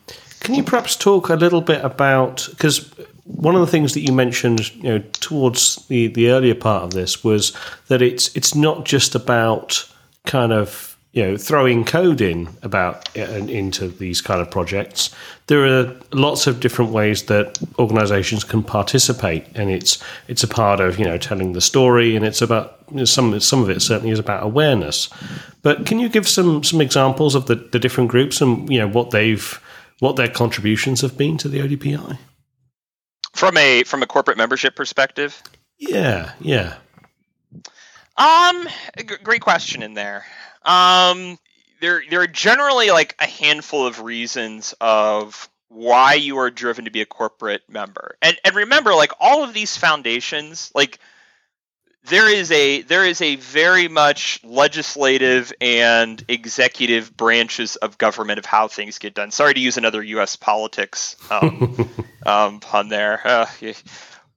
can you perhaps talk a little bit about because one of the things that you mentioned, you know, towards the, the earlier part of this was that it's it's not just about kind of you know throwing code in about uh, into these kind of projects. There are lots of different ways that organizations can participate and it's it's a part of you know telling the story and it's about you know, some some of it certainly is about awareness. But can you give some some examples of the, the different groups and you know what they've what their contributions have been to the ODPI from a from a corporate membership perspective? Yeah yeah. Um great question in there um, there there are generally like a handful of reasons of why you are driven to be a corporate member. And and remember, like all of these foundations, like there is a there is a very much legislative and executive branches of government of how things get done. Sorry to use another U.S. politics um, um, pun there. Uh,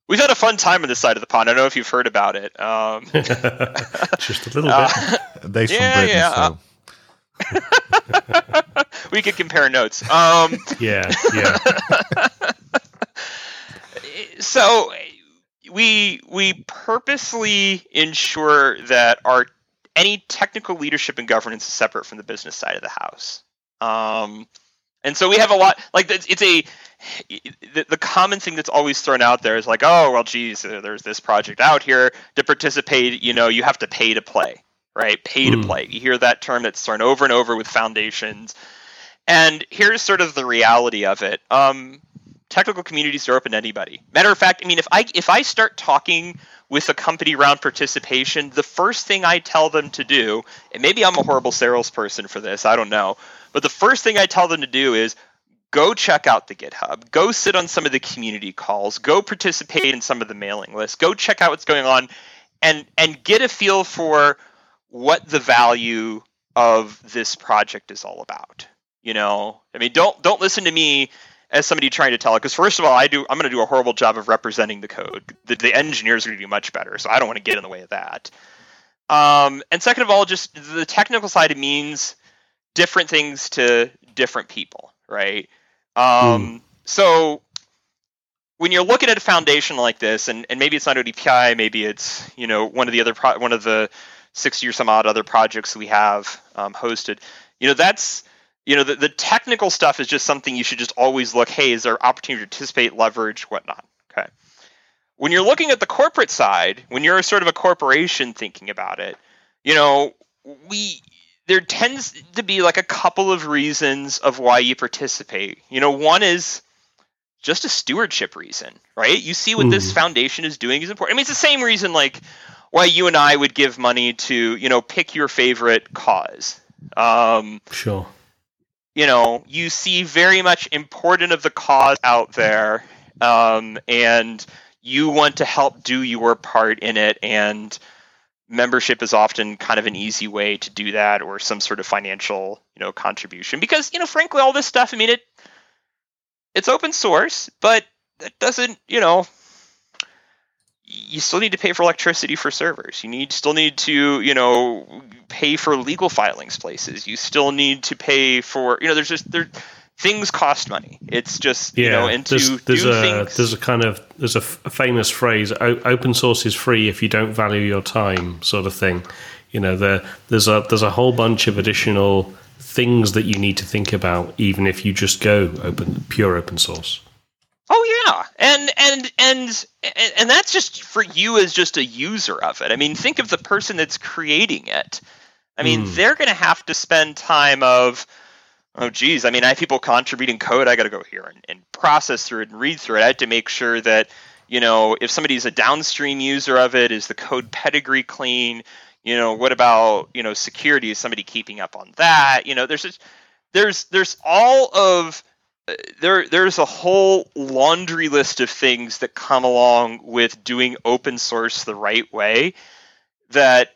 We've had a fun time on this side of the pond. I don't know if you've heard about it. Um, Just a little bit. Uh, they yeah, Britain, yeah. So. we could compare notes. Um, yeah, yeah. so we we purposely ensure that our any technical leadership and governance is separate from the business side of the house. Um, and so we have a lot like it's a the, the, common thing that's always thrown out there is like, oh, well, geez, uh, there's this project out here to participate. You know, you have to pay to play, right? Pay to mm. play. You hear that term that's thrown over and over with foundations. And here's sort of the reality of it. Um, technical communities are open to anybody. Matter of fact, I mean, if I if I start talking with a company around participation, the first thing I tell them to do, and maybe I'm a horrible salesperson for this, I don't know, but the first thing I tell them to do is go check out the GitHub, go sit on some of the community calls, go participate in some of the mailing lists, go check out what's going on, and and get a feel for what the value of this project is all about. You know, I mean, don't don't listen to me as somebody trying to tell it because first of all, I do I'm going to do a horrible job of representing the code. The, the engineers are going to do much better, so I don't want to get in the way of that. Um, and second of all, just the technical side means different things to different people, right? Um, mm. So when you're looking at a foundation like this, and, and maybe it's not ODPI, maybe it's you know one of the other pro- one of the sixty or some odd other projects we have um, hosted, you know that's you know the, the technical stuff is just something you should just always look. Hey, is there opportunity to participate, leverage, whatnot? Okay. When you're looking at the corporate side, when you're sort of a corporation thinking about it, you know we there tends to be like a couple of reasons of why you participate. You know, one is just a stewardship reason, right? You see what this hmm. foundation is doing is important. I mean, it's the same reason like why you and I would give money to, you know, pick your favorite cause. Um, sure. You know, you see very much important of the cause out there, um, and you want to help do your part in it and membership is often kind of an easy way to do that or some sort of financial you know contribution. Because you know frankly all this stuff i mean it it's open source but it doesn't you know you still need to pay for electricity for servers you need still need to you know pay for legal filings places you still need to pay for you know there's just there things cost money. It's just yeah, you know, and there's, to there's do a, things. There's a kind of there's a, f- a famous phrase: "Open source is free if you don't value your time," sort of thing. You know, there there's a there's a whole bunch of additional things that you need to think about, even if you just go open pure open source. Yeah, and and and and that's just for you as just a user of it. I mean, think of the person that's creating it. I mean, Hmm. they're going to have to spend time of, oh, geez, I mean, I have people contributing code. I got to go here and, and process through it and read through it. I have to make sure that, you know, if somebody's a downstream user of it, is the code pedigree clean? You know, what about, you know, security? Is somebody keeping up on that? You know, there's just, there's, there's all of, there, there's a whole laundry list of things that come along with doing open source the right way that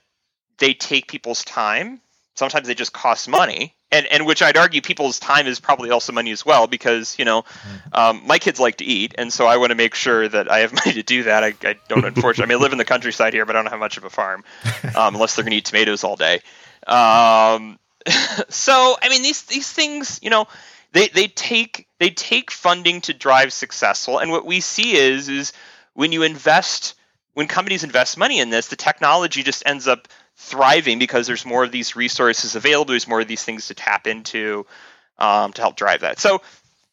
they take people's time. Sometimes they just cost money, and and which I'd argue people's time is probably also money as well because you know um, my kids like to eat, and so I want to make sure that I have money to do that. I, I don't unfortunately. I mean, I live in the countryside here, but I don't have much of a farm um, unless they're going to eat tomatoes all day. Um, so I mean, these these things, you know, they they take they take funding to drive successful, and what we see is is when you invest when companies invest money in this, the technology just ends up thriving because there's more of these resources available. There's more of these things to tap into um, to help drive that. So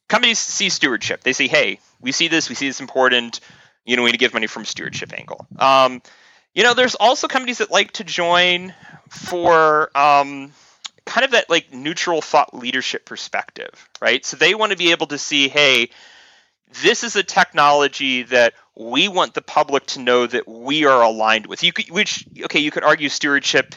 companies see stewardship. They say, "Hey, we see this. We see this important. You know, we need to give money from a stewardship angle." Um, you know, there's also companies that like to join for um, kind of that like neutral thought leadership perspective, right? So they want to be able to see, "Hey, this is a technology that we want the public to know that we are aligned with. You could, which okay, you could argue stewardship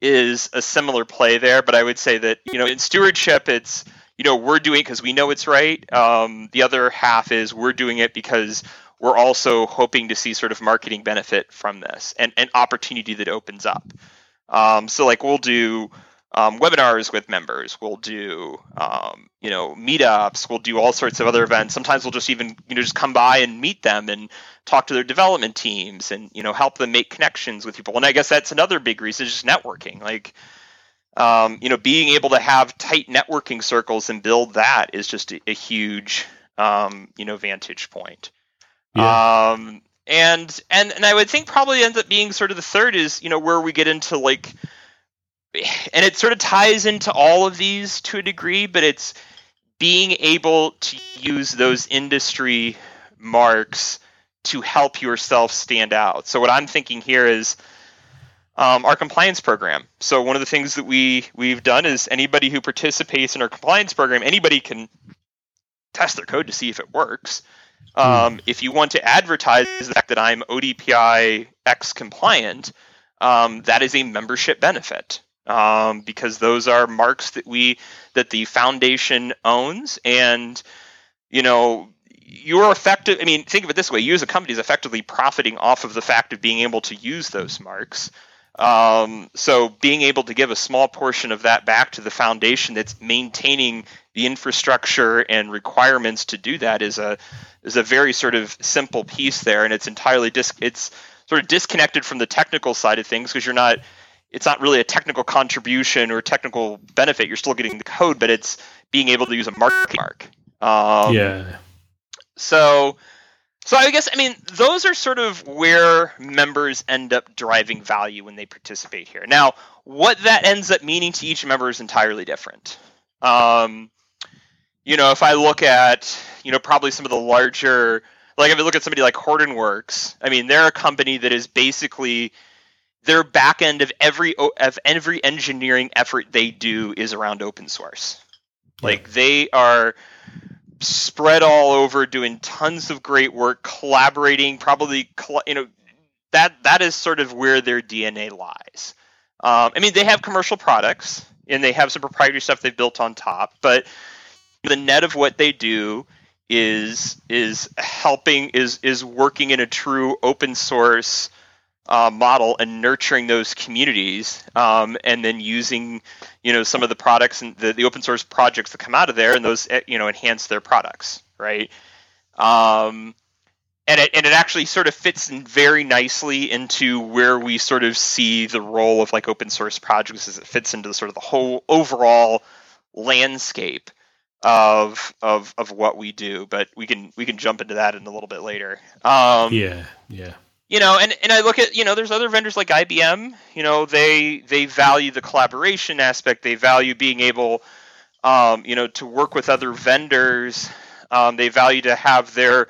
is a similar play there, but I would say that you know in stewardship it's you know we're doing because we know it's right. Um, the other half is we're doing it because we're also hoping to see sort of marketing benefit from this and an opportunity that opens up. Um, so like we'll do um, webinars with members. We'll do, um, you know, meetups. We'll do all sorts of other events. Sometimes we'll just even, you know, just come by and meet them and talk to their development teams and, you know, help them make connections with people. And I guess that's another big reason, is just networking. Like, um, you know, being able to have tight networking circles and build that is just a, a huge, um, you know, vantage point. Yeah. Um, and and and I would think probably ends up being sort of the third is you know where we get into like and it sort of ties into all of these to a degree, but it's being able to use those industry marks to help yourself stand out. So what I'm thinking here is um, our compliance program. So one of the things that we we've done is anybody who participates in our compliance program, anybody can test their code to see if it works. Um, if you want to advertise the fact that I'm ODPI X compliant, um, that is a membership benefit um, because those are marks that we that the foundation owns, and you know you're effective. I mean, think of it this way: you as a company is effectively profiting off of the fact of being able to use those marks. Um, so being able to give a small portion of that back to the foundation that's maintaining the infrastructure and requirements to do that is a is a very sort of simple piece there, and it's entirely dis- it's sort of disconnected from the technical side of things because you're not it's not really a technical contribution or technical benefit. You're still getting the code, but it's being able to use a mark mark. Um, yeah. So, so I guess I mean those are sort of where members end up driving value when they participate here. Now, what that ends up meaning to each member is entirely different. Um, you know, if I look at you know probably some of the larger, like if I look at somebody like Hortonworks, I mean they're a company that is basically their back end of every of every engineering effort they do is around open source. Like they are spread all over doing tons of great work collaborating probably you know that that is sort of where their dna lies um, i mean they have commercial products and they have some proprietary stuff they've built on top but the net of what they do is is helping is is working in a true open source uh, model and nurturing those communities um, and then using you know some of the products and the, the open source projects that come out of there and those eh, you know enhance their products right um, and it, and it actually sort of fits in very nicely into where we sort of see the role of like open source projects as it fits into the sort of the whole overall landscape of of of what we do but we can we can jump into that in a little bit later um, yeah. Yeah. You know and, and i look at you know there's other vendors like ibm you know they they value the collaboration aspect. They value being able um, you know to work with other vendors. Um, they value to have their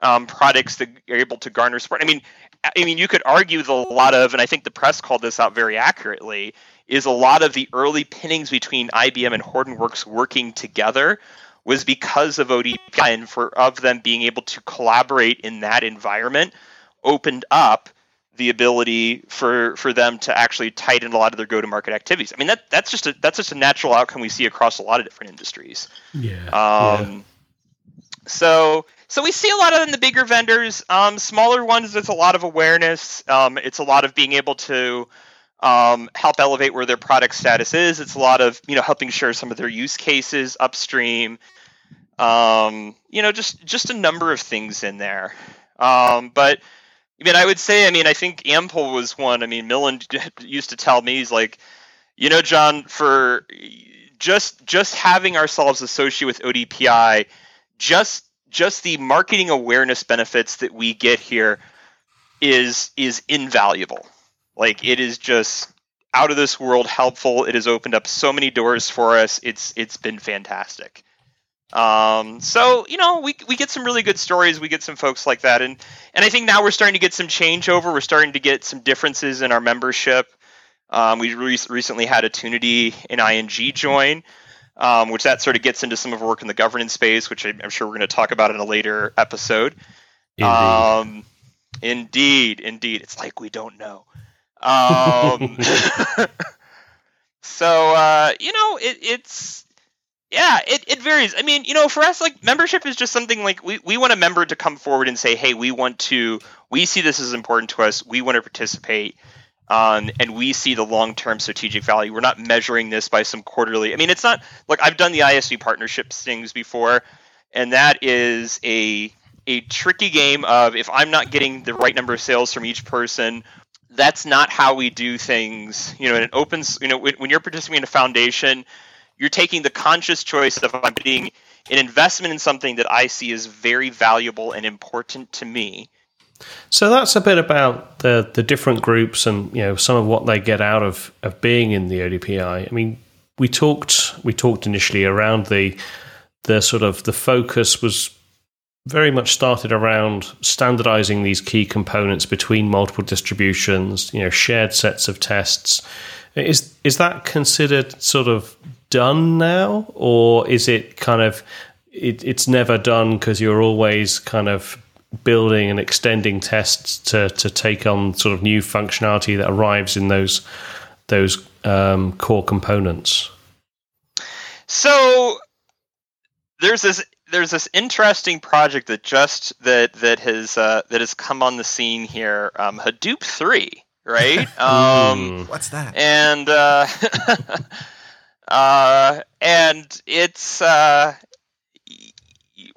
um, products that are able to garner support. I mean, I mean, you could argue that a lot of, and I think the press called this out very accurately, is a lot of the early pinnings between IBM and Hortonworks working together was because of ODPI and for of them being able to collaborate in that environment opened up the ability for for them to actually tighten a lot of their go-to-market activities. I mean that that's just a that's just a natural outcome we see across a lot of different industries. Yeah. Um, yeah. So so we see a lot of the bigger vendors, um, smaller ones. There's a lot of awareness. Um, it's a lot of being able to um, help elevate where their product status is. It's a lot of you know helping share some of their use cases upstream. Um, you know, just just a number of things in there. Um, but I mean, I would say, I mean, I think Ampool was one. I mean, Milind used to tell me, he's like, you know, John, for just just having ourselves associate with ODPI, just just the marketing awareness benefits that we get here is is invaluable. Like it is just out of this world helpful. It has opened up so many doors for us. It's it's been fantastic. Um, so you know, we we get some really good stories. We get some folks like that, and and I think now we're starting to get some changeover. We're starting to get some differences in our membership. Um, we re- recently had Attunity and ING join, um, which that sort of gets into some of our work in the governance space, which I'm sure we're going to talk about in a later episode. Indeed. Um, indeed, indeed. It's like we don't know. Um, so uh, you know, it, it's yeah, it, it varies. I mean, you know, for us, like membership is just something like we, we want a member to come forward and say, hey, we want to, we see this as important to us. We want to participate. Um, and we see the long term strategic value. We're not measuring this by some quarterly. I mean, it's not like I've done the ISV partnerships things before, and that is a a tricky game of if I'm not getting the right number of sales from each person, that's not how we do things. You know, in an open, you know, when, when you're participating in a foundation, you're taking the conscious choice of I'm putting an investment in something that I see as very valuable and important to me. So that's a bit about the the different groups and you know some of what they get out of of being in the ODPI. I mean, we talked we talked initially around the the sort of the focus was very much started around standardizing these key components between multiple distributions, you know, shared sets of tests. Is is that considered sort of done now, or is it kind of it, it's never done because you're always kind of building and extending tests to to take on sort of new functionality that arrives in those those um, core components? So there's this there's this interesting project that just that that has uh, that has come on the scene here, um, Hadoop three, right? um, What's that? And uh, uh, and it's uh,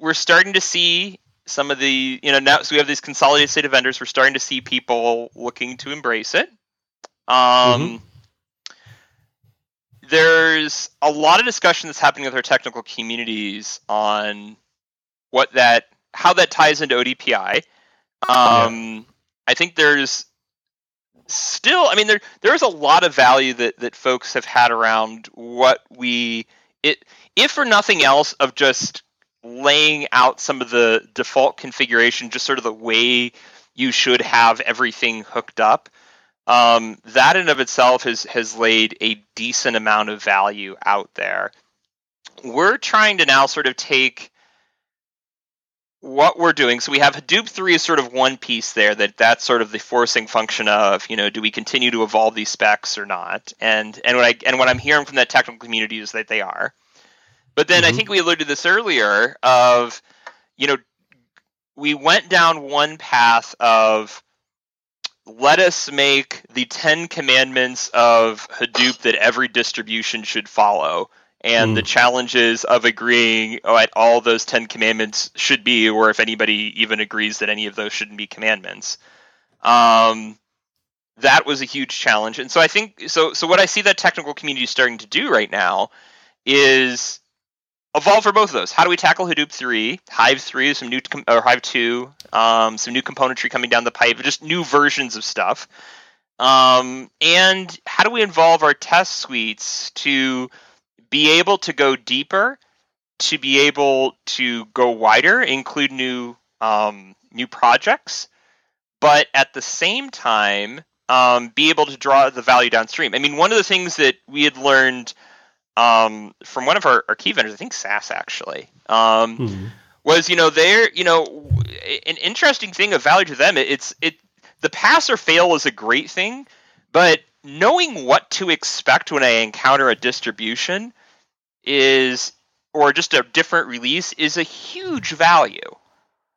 we're starting to see some of the you know now so we have these consolidated state of vendors. We're starting to see people looking to embrace it. Um, There's a lot of discussion that's happening with our technical communities on what that how that ties into ODPI. Um, I think there's still, I mean, there there is a lot of value that that folks have had around what we it if for nothing else of just laying out some of the default configuration, just sort of the way you should have everything hooked up. Um, that in of itself has has laid a decent amount of value out there. We're trying to now sort of take what we're doing. So we have hadoop 3 is sort of one piece there that that's sort of the forcing function of you know do we continue to evolve these specs or not? And and what i and what i'm hearing from that technical community is that they are. But then Mhm. i think we alluded to this earlier of you know we went down one path of let us make the 10 commandments of hadoop that every distribution should follow and the challenges of agreeing oh, at all those 10 commandments should be or if anybody even agrees that any of those shouldn't be commandments. Um, that was a huge challenge. And so i think so so what i see that technical community starting to do right now is evolve for both of those. How do we tackle hadoop 3 hive 3 some new or hive 2 um, some new componentry coming down the pipe just new versions of stuff. Um, and how do we involve our test suites to be able to go deeper, to be able to go wider, include new um, new projects, but at the same time, um, be able to draw the value downstream. I mean, one of the things that we had learned um, from one of our, our, key vendors, I think SAS actually, um, mm-hmm. was you know they're you know an interesting thing of value to them. It's it the pass or fail is a great thing, but knowing what to expect when I encounter a distribution is or just a different release is a huge value.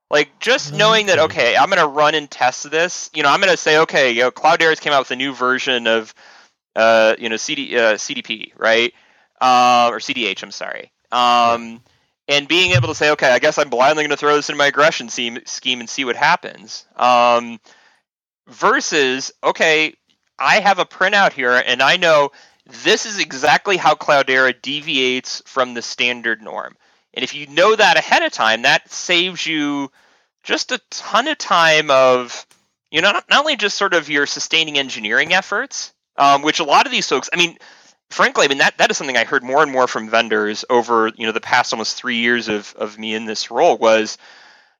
Like just knowing that okay, I'm going to run and test this. You know, I'm going to say okay, you know, Cloudera's came out with a new version of uh, you know CD uh, CDP, right? Uh, or CDH. I'm sorry. Um, and being able to say, okay, I guess I'm blindly going to throw this in my regression scheme and see what happens. Um, versus, okay, I have a printout here and I know this is exactly how Cloudera deviates from the standard norm. And if you know that ahead of time, that saves you just a ton of time of, you know, not, not only just sort of your sustaining engineering efforts, um, which a lot of these folks, I mean, frankly, I mean that that is something I heard more and more from vendors over you know the past almost three years of of me in this role was,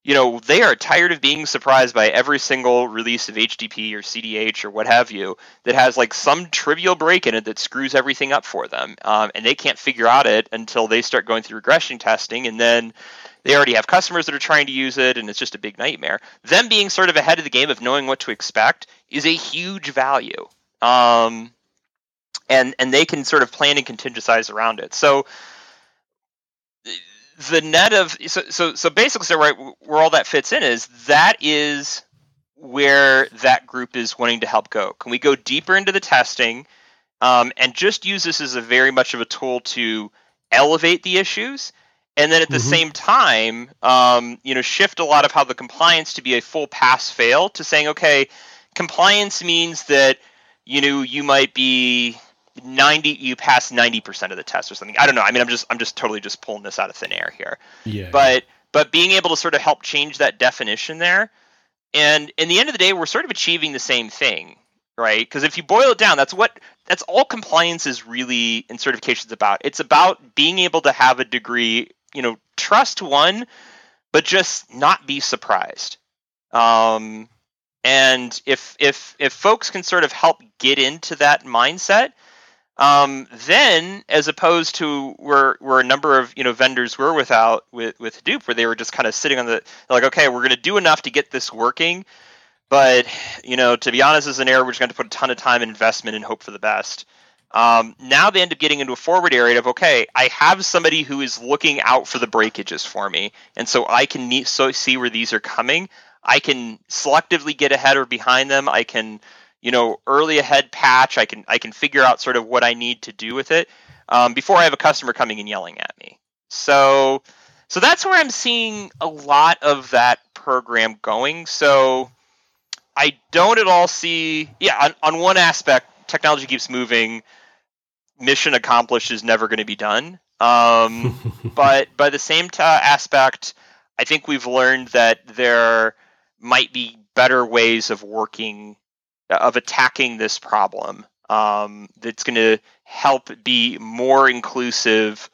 you know, they are tired of being surprised by every single release of HDP or CDH or what have you that has like some trivial break in it that screws everything up for them, um, and they can't figure out it until they start going through regression testing, and then they already have customers that are trying to use it, and it's just a big nightmare. Them being sort of ahead of the game of knowing what to expect is a huge value. Um, and and they can sort of plan and contingencies around it. So the net of so so so basically so right where all that fits in is that is where that group is wanting to help go. Can we go deeper into the testing um, and just use this as a very much of a tool to elevate the issues? And then at the mm-hmm. same time, um, you know, shift a lot of how the compliance to be a full pass fail to saying, okay, compliance means that you know you might be 90 you pass 90% of the test or something. I don't know. I mean i'm just i'm just totally just pulling this out of thin air here. Yeah. But but being able to sort of help change that definition there and in the end of the day we're sort of achieving the same thing right? Because if you boil it down that's what that's all compliance is really in certifications about. It's about being able to have a degree you know trust one but just not be surprised. Um and if if if folks can sort of help get into that mindset um, then, as opposed to where where a number of you know vendors were without with with Hadoop, where they were just kind of sitting on the like, okay, we're going to do enough to get this working, but you know, to be honest, as an error, we're just going to put a ton of time and investment and hope for the best. Um, now they end up getting into a forward area of okay, I have somebody who is looking out for the breakages for me, and so I can need, so see where these are coming. I can selectively get ahead or behind them. I can you know early ahead patch. I can I can figure out sort of what I need to do with it um, before I have a customer coming and yelling at me. So so that's where I'm seeing a lot of that program going. So I don't at all see yeah on, on one aspect technology keeps moving. Mission accomplished is never going to be done. Um, but by the same t- aspect, I think we've learned that there might be better ways of working of attacking this problem um, that's going to help be more inclusive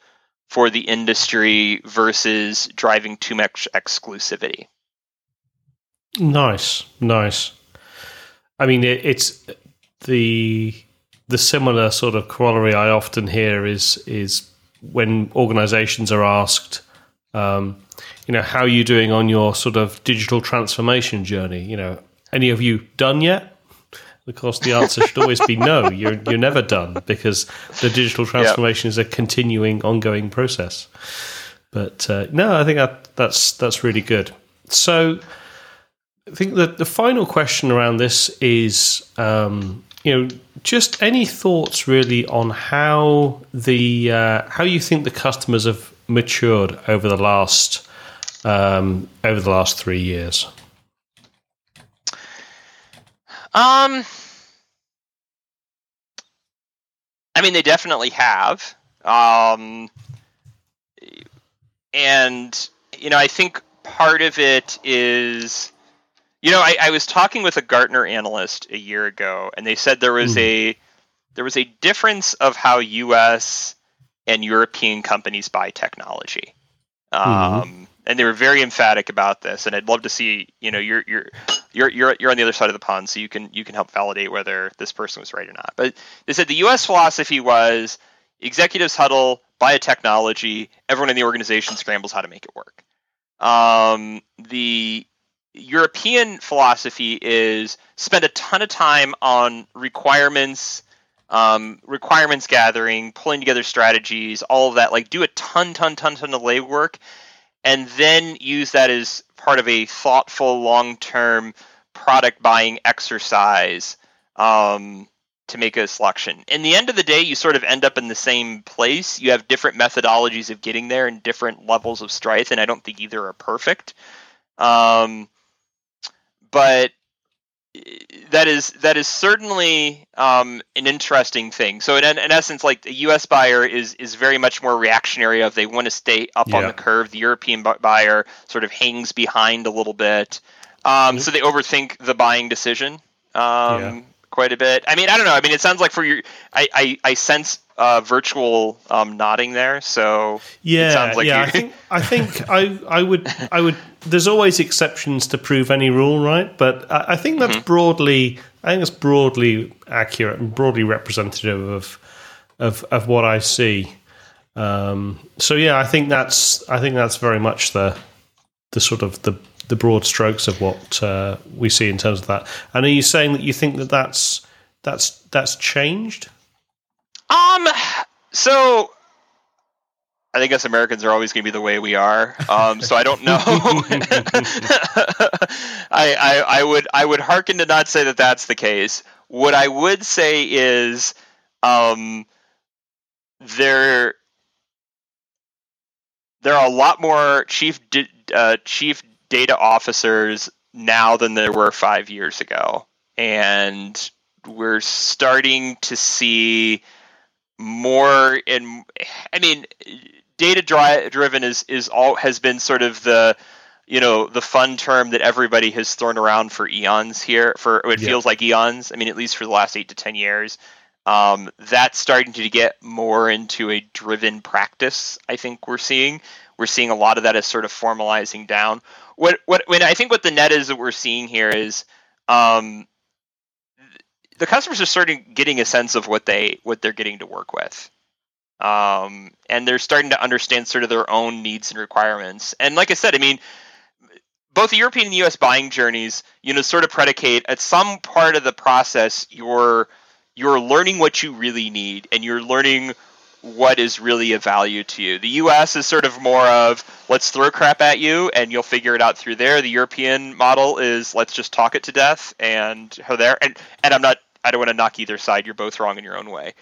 for the industry versus driving too much exclusivity. Nice, nice. I mean, it, it's the the similar sort of corollary I often hear is is when organisations are asked, um, you know, how are you doing on your sort of digital transformation journey? You know, any of you done yet? Of course, the answer should always be no. You're you're never done because the digital transformation yep. is a continuing, ongoing process. But uh, no, I think that that's that's really good. So, I think that the final question around this is, um, you know, just any thoughts really on how the uh, how you think the customers have matured over the last um, over the last three years. Um, I mean, they definitely have. Um, and you know, I think part of it is, you know, I, I was talking with a Gartner analyst a year ago, and they said there was mm. a there was a difference of how U.S. and European companies buy technology. Mm-hmm. And they were very emphatic about this. And I'd love to see, you know, you're you're you're you're you're on the other side of the pond, so you can you can help validate whether this person was right or not. But they said the U.S. philosophy was executives huddle, buy a technology, everyone in the organization scrambles how to make it work. Um, the European philosophy is spend a ton of time on requirements, um, requirements gathering, pulling together strategies, all of that. Like do a ton, ton, ton, ton of legwork, and then use that as part of a thoughtful, long-term product buying exercise um, to make a selection. In the end of the day, you sort of end up in the same place. You have different methodologies of getting there and different levels of strife, and I don't think either are perfect. Um, but that is that is certainly um, an interesting thing. So in, in essence, like the U.S. buyer is is very much more reactionary. Of they want to stay up yeah. on the curve. The European buyer sort of hangs behind a little bit. Um, mm-hmm. So they overthink the buying decision um, yeah. Quite a bit. I mean, I don't know. I mean, it sounds like for your, I I, I sense uh, virtual um, nodding there. So yeah, like yeah. I think I think I I would I would. There's always exceptions to prove any rule, right? But I, I think that's mm-hmm. broadly. I think it's broadly accurate and broadly representative of of of what I see. Um, so yeah, I think that's I think that's very much the the sort of the the broad strokes of what uh, we see in terms of that. And are you saying that you think that that's that's that's changed? Um, so I think us Americans are always going to be the way we are. Um, so I don't know. I, I, I would I would hearken to not say that that's the case. What I would say is, um, there there are a lot more chief uh, chief data officers now than there were five years ago, and we're starting to see more in i mean data dri- driven is is all has been sort of the you know the fun term that everybody has thrown around for eons here for it yeah. feels like eons i mean at least for the last eight to ten years. Um, that's starting to get more into a driven practice i think we're seeing. We're seeing a lot of that as sort of formalizing down what what when i think what the net is that we're seeing here is um, the customers are starting getting a sense of what they what they're getting to work with. Um, and they're starting to understand sort of their own needs and requirements. And like i said i mean both the european and the us buying journeys you know sort of predicate at some part of the process you're you're learning what you really need and you're learning what is really of value to you. The US is sort of more of let's throw crap at you and you'll figure it out through there. The European model is let's just talk it to death and how there and and I'm not I don't want to knock either side. You're both wrong in your own way.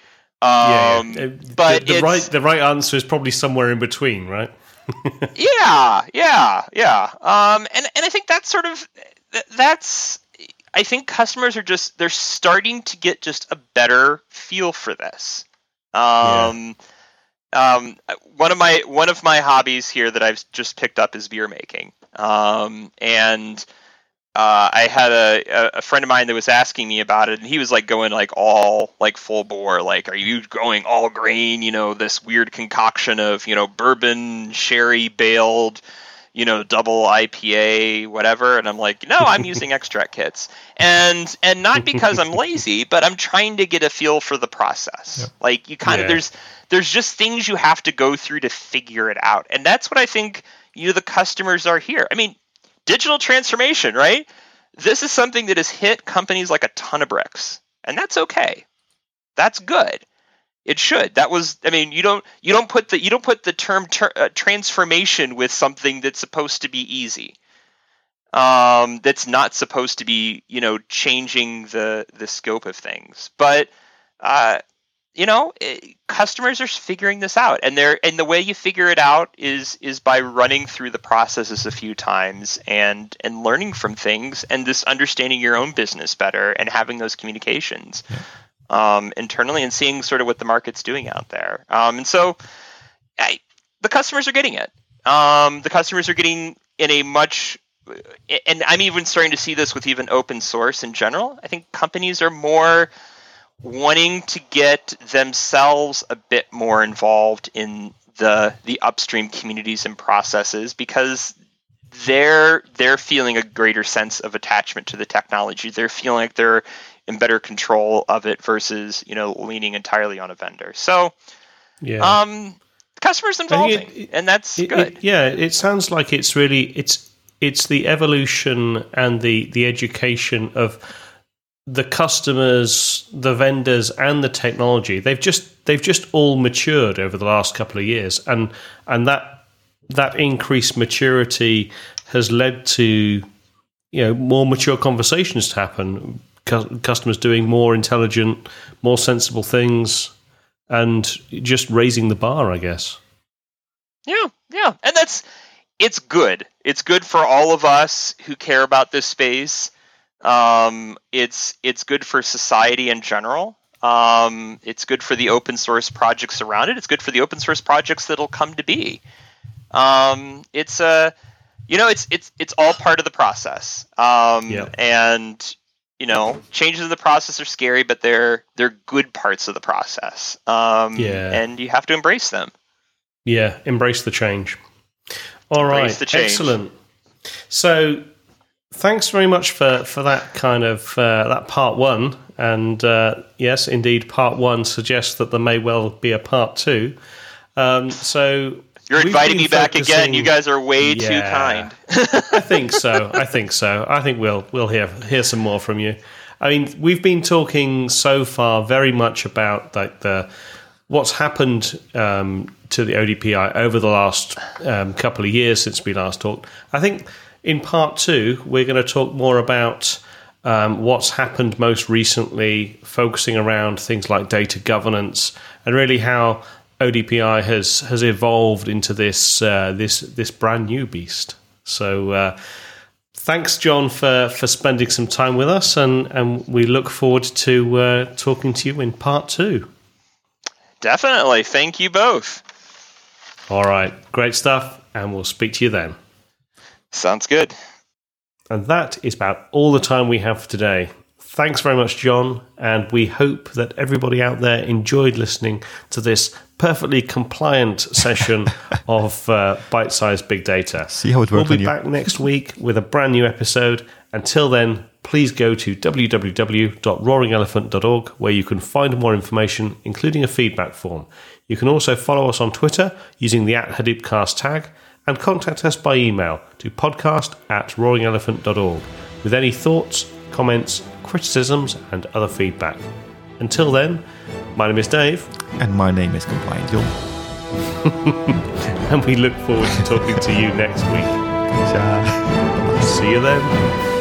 Um, yeah, but the, the right the right answer is probably somewhere in between, right? yeah, yeah, yeah. Um, and and I think that's sort of that's I think customers are just they're starting to get just a better feel for this. Um, yeah. um, one of my one of my hobbies here that I've just picked up is beer making. Um, and uh, I had a, a friend of mine that was asking me about it, and he was like going like all like full bore, like, "Are you going all grain? You know, this weird concoction of you know bourbon, sherry, baled, you know, double IPA, whatever." And I'm like, "No, I'm using extract kits, and and not because I'm lazy, but I'm trying to get a feel for the process. Yep. Like, you kind yeah. of there's there's just things you have to go through to figure it out, and that's what I think you know the customers are here. I mean." digital transformation, right? This is something that has hit companies like a ton of bricks, and that's okay. That's good. It should. That was. I mean, you don't you don't put the you don't put the term ter, uh, transformation with something that's supposed to be easy. Um, that's not supposed to be you know changing the the scope of things. But uh, you know it, eh, customers are figuring this out and they're and the way you figure it out is is by running through the processes a few times and and learning from things and this understanding your own business better and having those communications um, internally and seeing sort of what the market's doing out there. Um, and so I, the customers are getting it. Um, the customers are getting in a much and i'm even starting to see this with even open source in general. I think companies are more wanting to get themselves a bit more involved in the the upstream communities and processes because they're they're feeling a greater sense of attachment to the technology. They're feeling like they're in better control of it versus you know leaning entirely on a vendor. So yeah. um, customers involving, it, and that's it, good. Yeah, it sounds like it's really it's it's the evolution and the the education of the customers, the vendors, and the technology. They've just they've just all matured over the last couple of years, and and that that increased maturity has led to you know more mature conversations to happen. Customers doing more intelligent, more sensible things, and just raising the bar, I guess. Yeah, yeah, and that's it's good. It's good for all of us who care about this space um, it's it's good for society in general. Um, it's good for the open source projects around it. It's good for the open source projects that'll come to be. Um, it's a, uh, you know, it's it's it's all part of the process. Um, yeah. And you know, changes in the process are scary, but they're they're good parts of the process. Um, yeah. And you have to embrace them. Yeah, embrace the change. All embrace right, excellent. So thanks very much for, for that kind of uh, that part one. And uh, yes, indeed, part one suggests that there may well be a part two. Um, so you're inviting me back again. You guys are way yeah, too kind. I think so. I think so. I think we'll we'll hear hear some more from you. I mean, we've been talking so far very much about like the what's happened um, to the ODPI over the last um, couple of years since we last talked. I think in part two, we're going to talk more about um, what's happened most recently, focusing around things like data governance and really how ODPI has has evolved into this uh, this this brand new beast. So. Uh, thanks, John, for, for spending some time with us, and, and we look forward to uh, talking to you in part two. Definitely. Thank you both. All right. Great stuff. And we'll speak to you then. Sounds good. And that is about all the time we have for today. Thanks very much, John, and we hope that everybody out there enjoyed listening to this perfectly compliant session of uh, bite sized big data. See how it works. We'll be back next week with a brand new episode. Until then, please go to www.roaringelephant.org where you can find more information, including a feedback form. You can also follow us on Twitter using the at Hadoopcast tag and contact us by email to podcast at roaringelephant.org with any thoughts, comments, criticisms, and other feedback. Until then, my name is Dave. And my name is Compliant John. and we look forward to talking to you next week. See you then.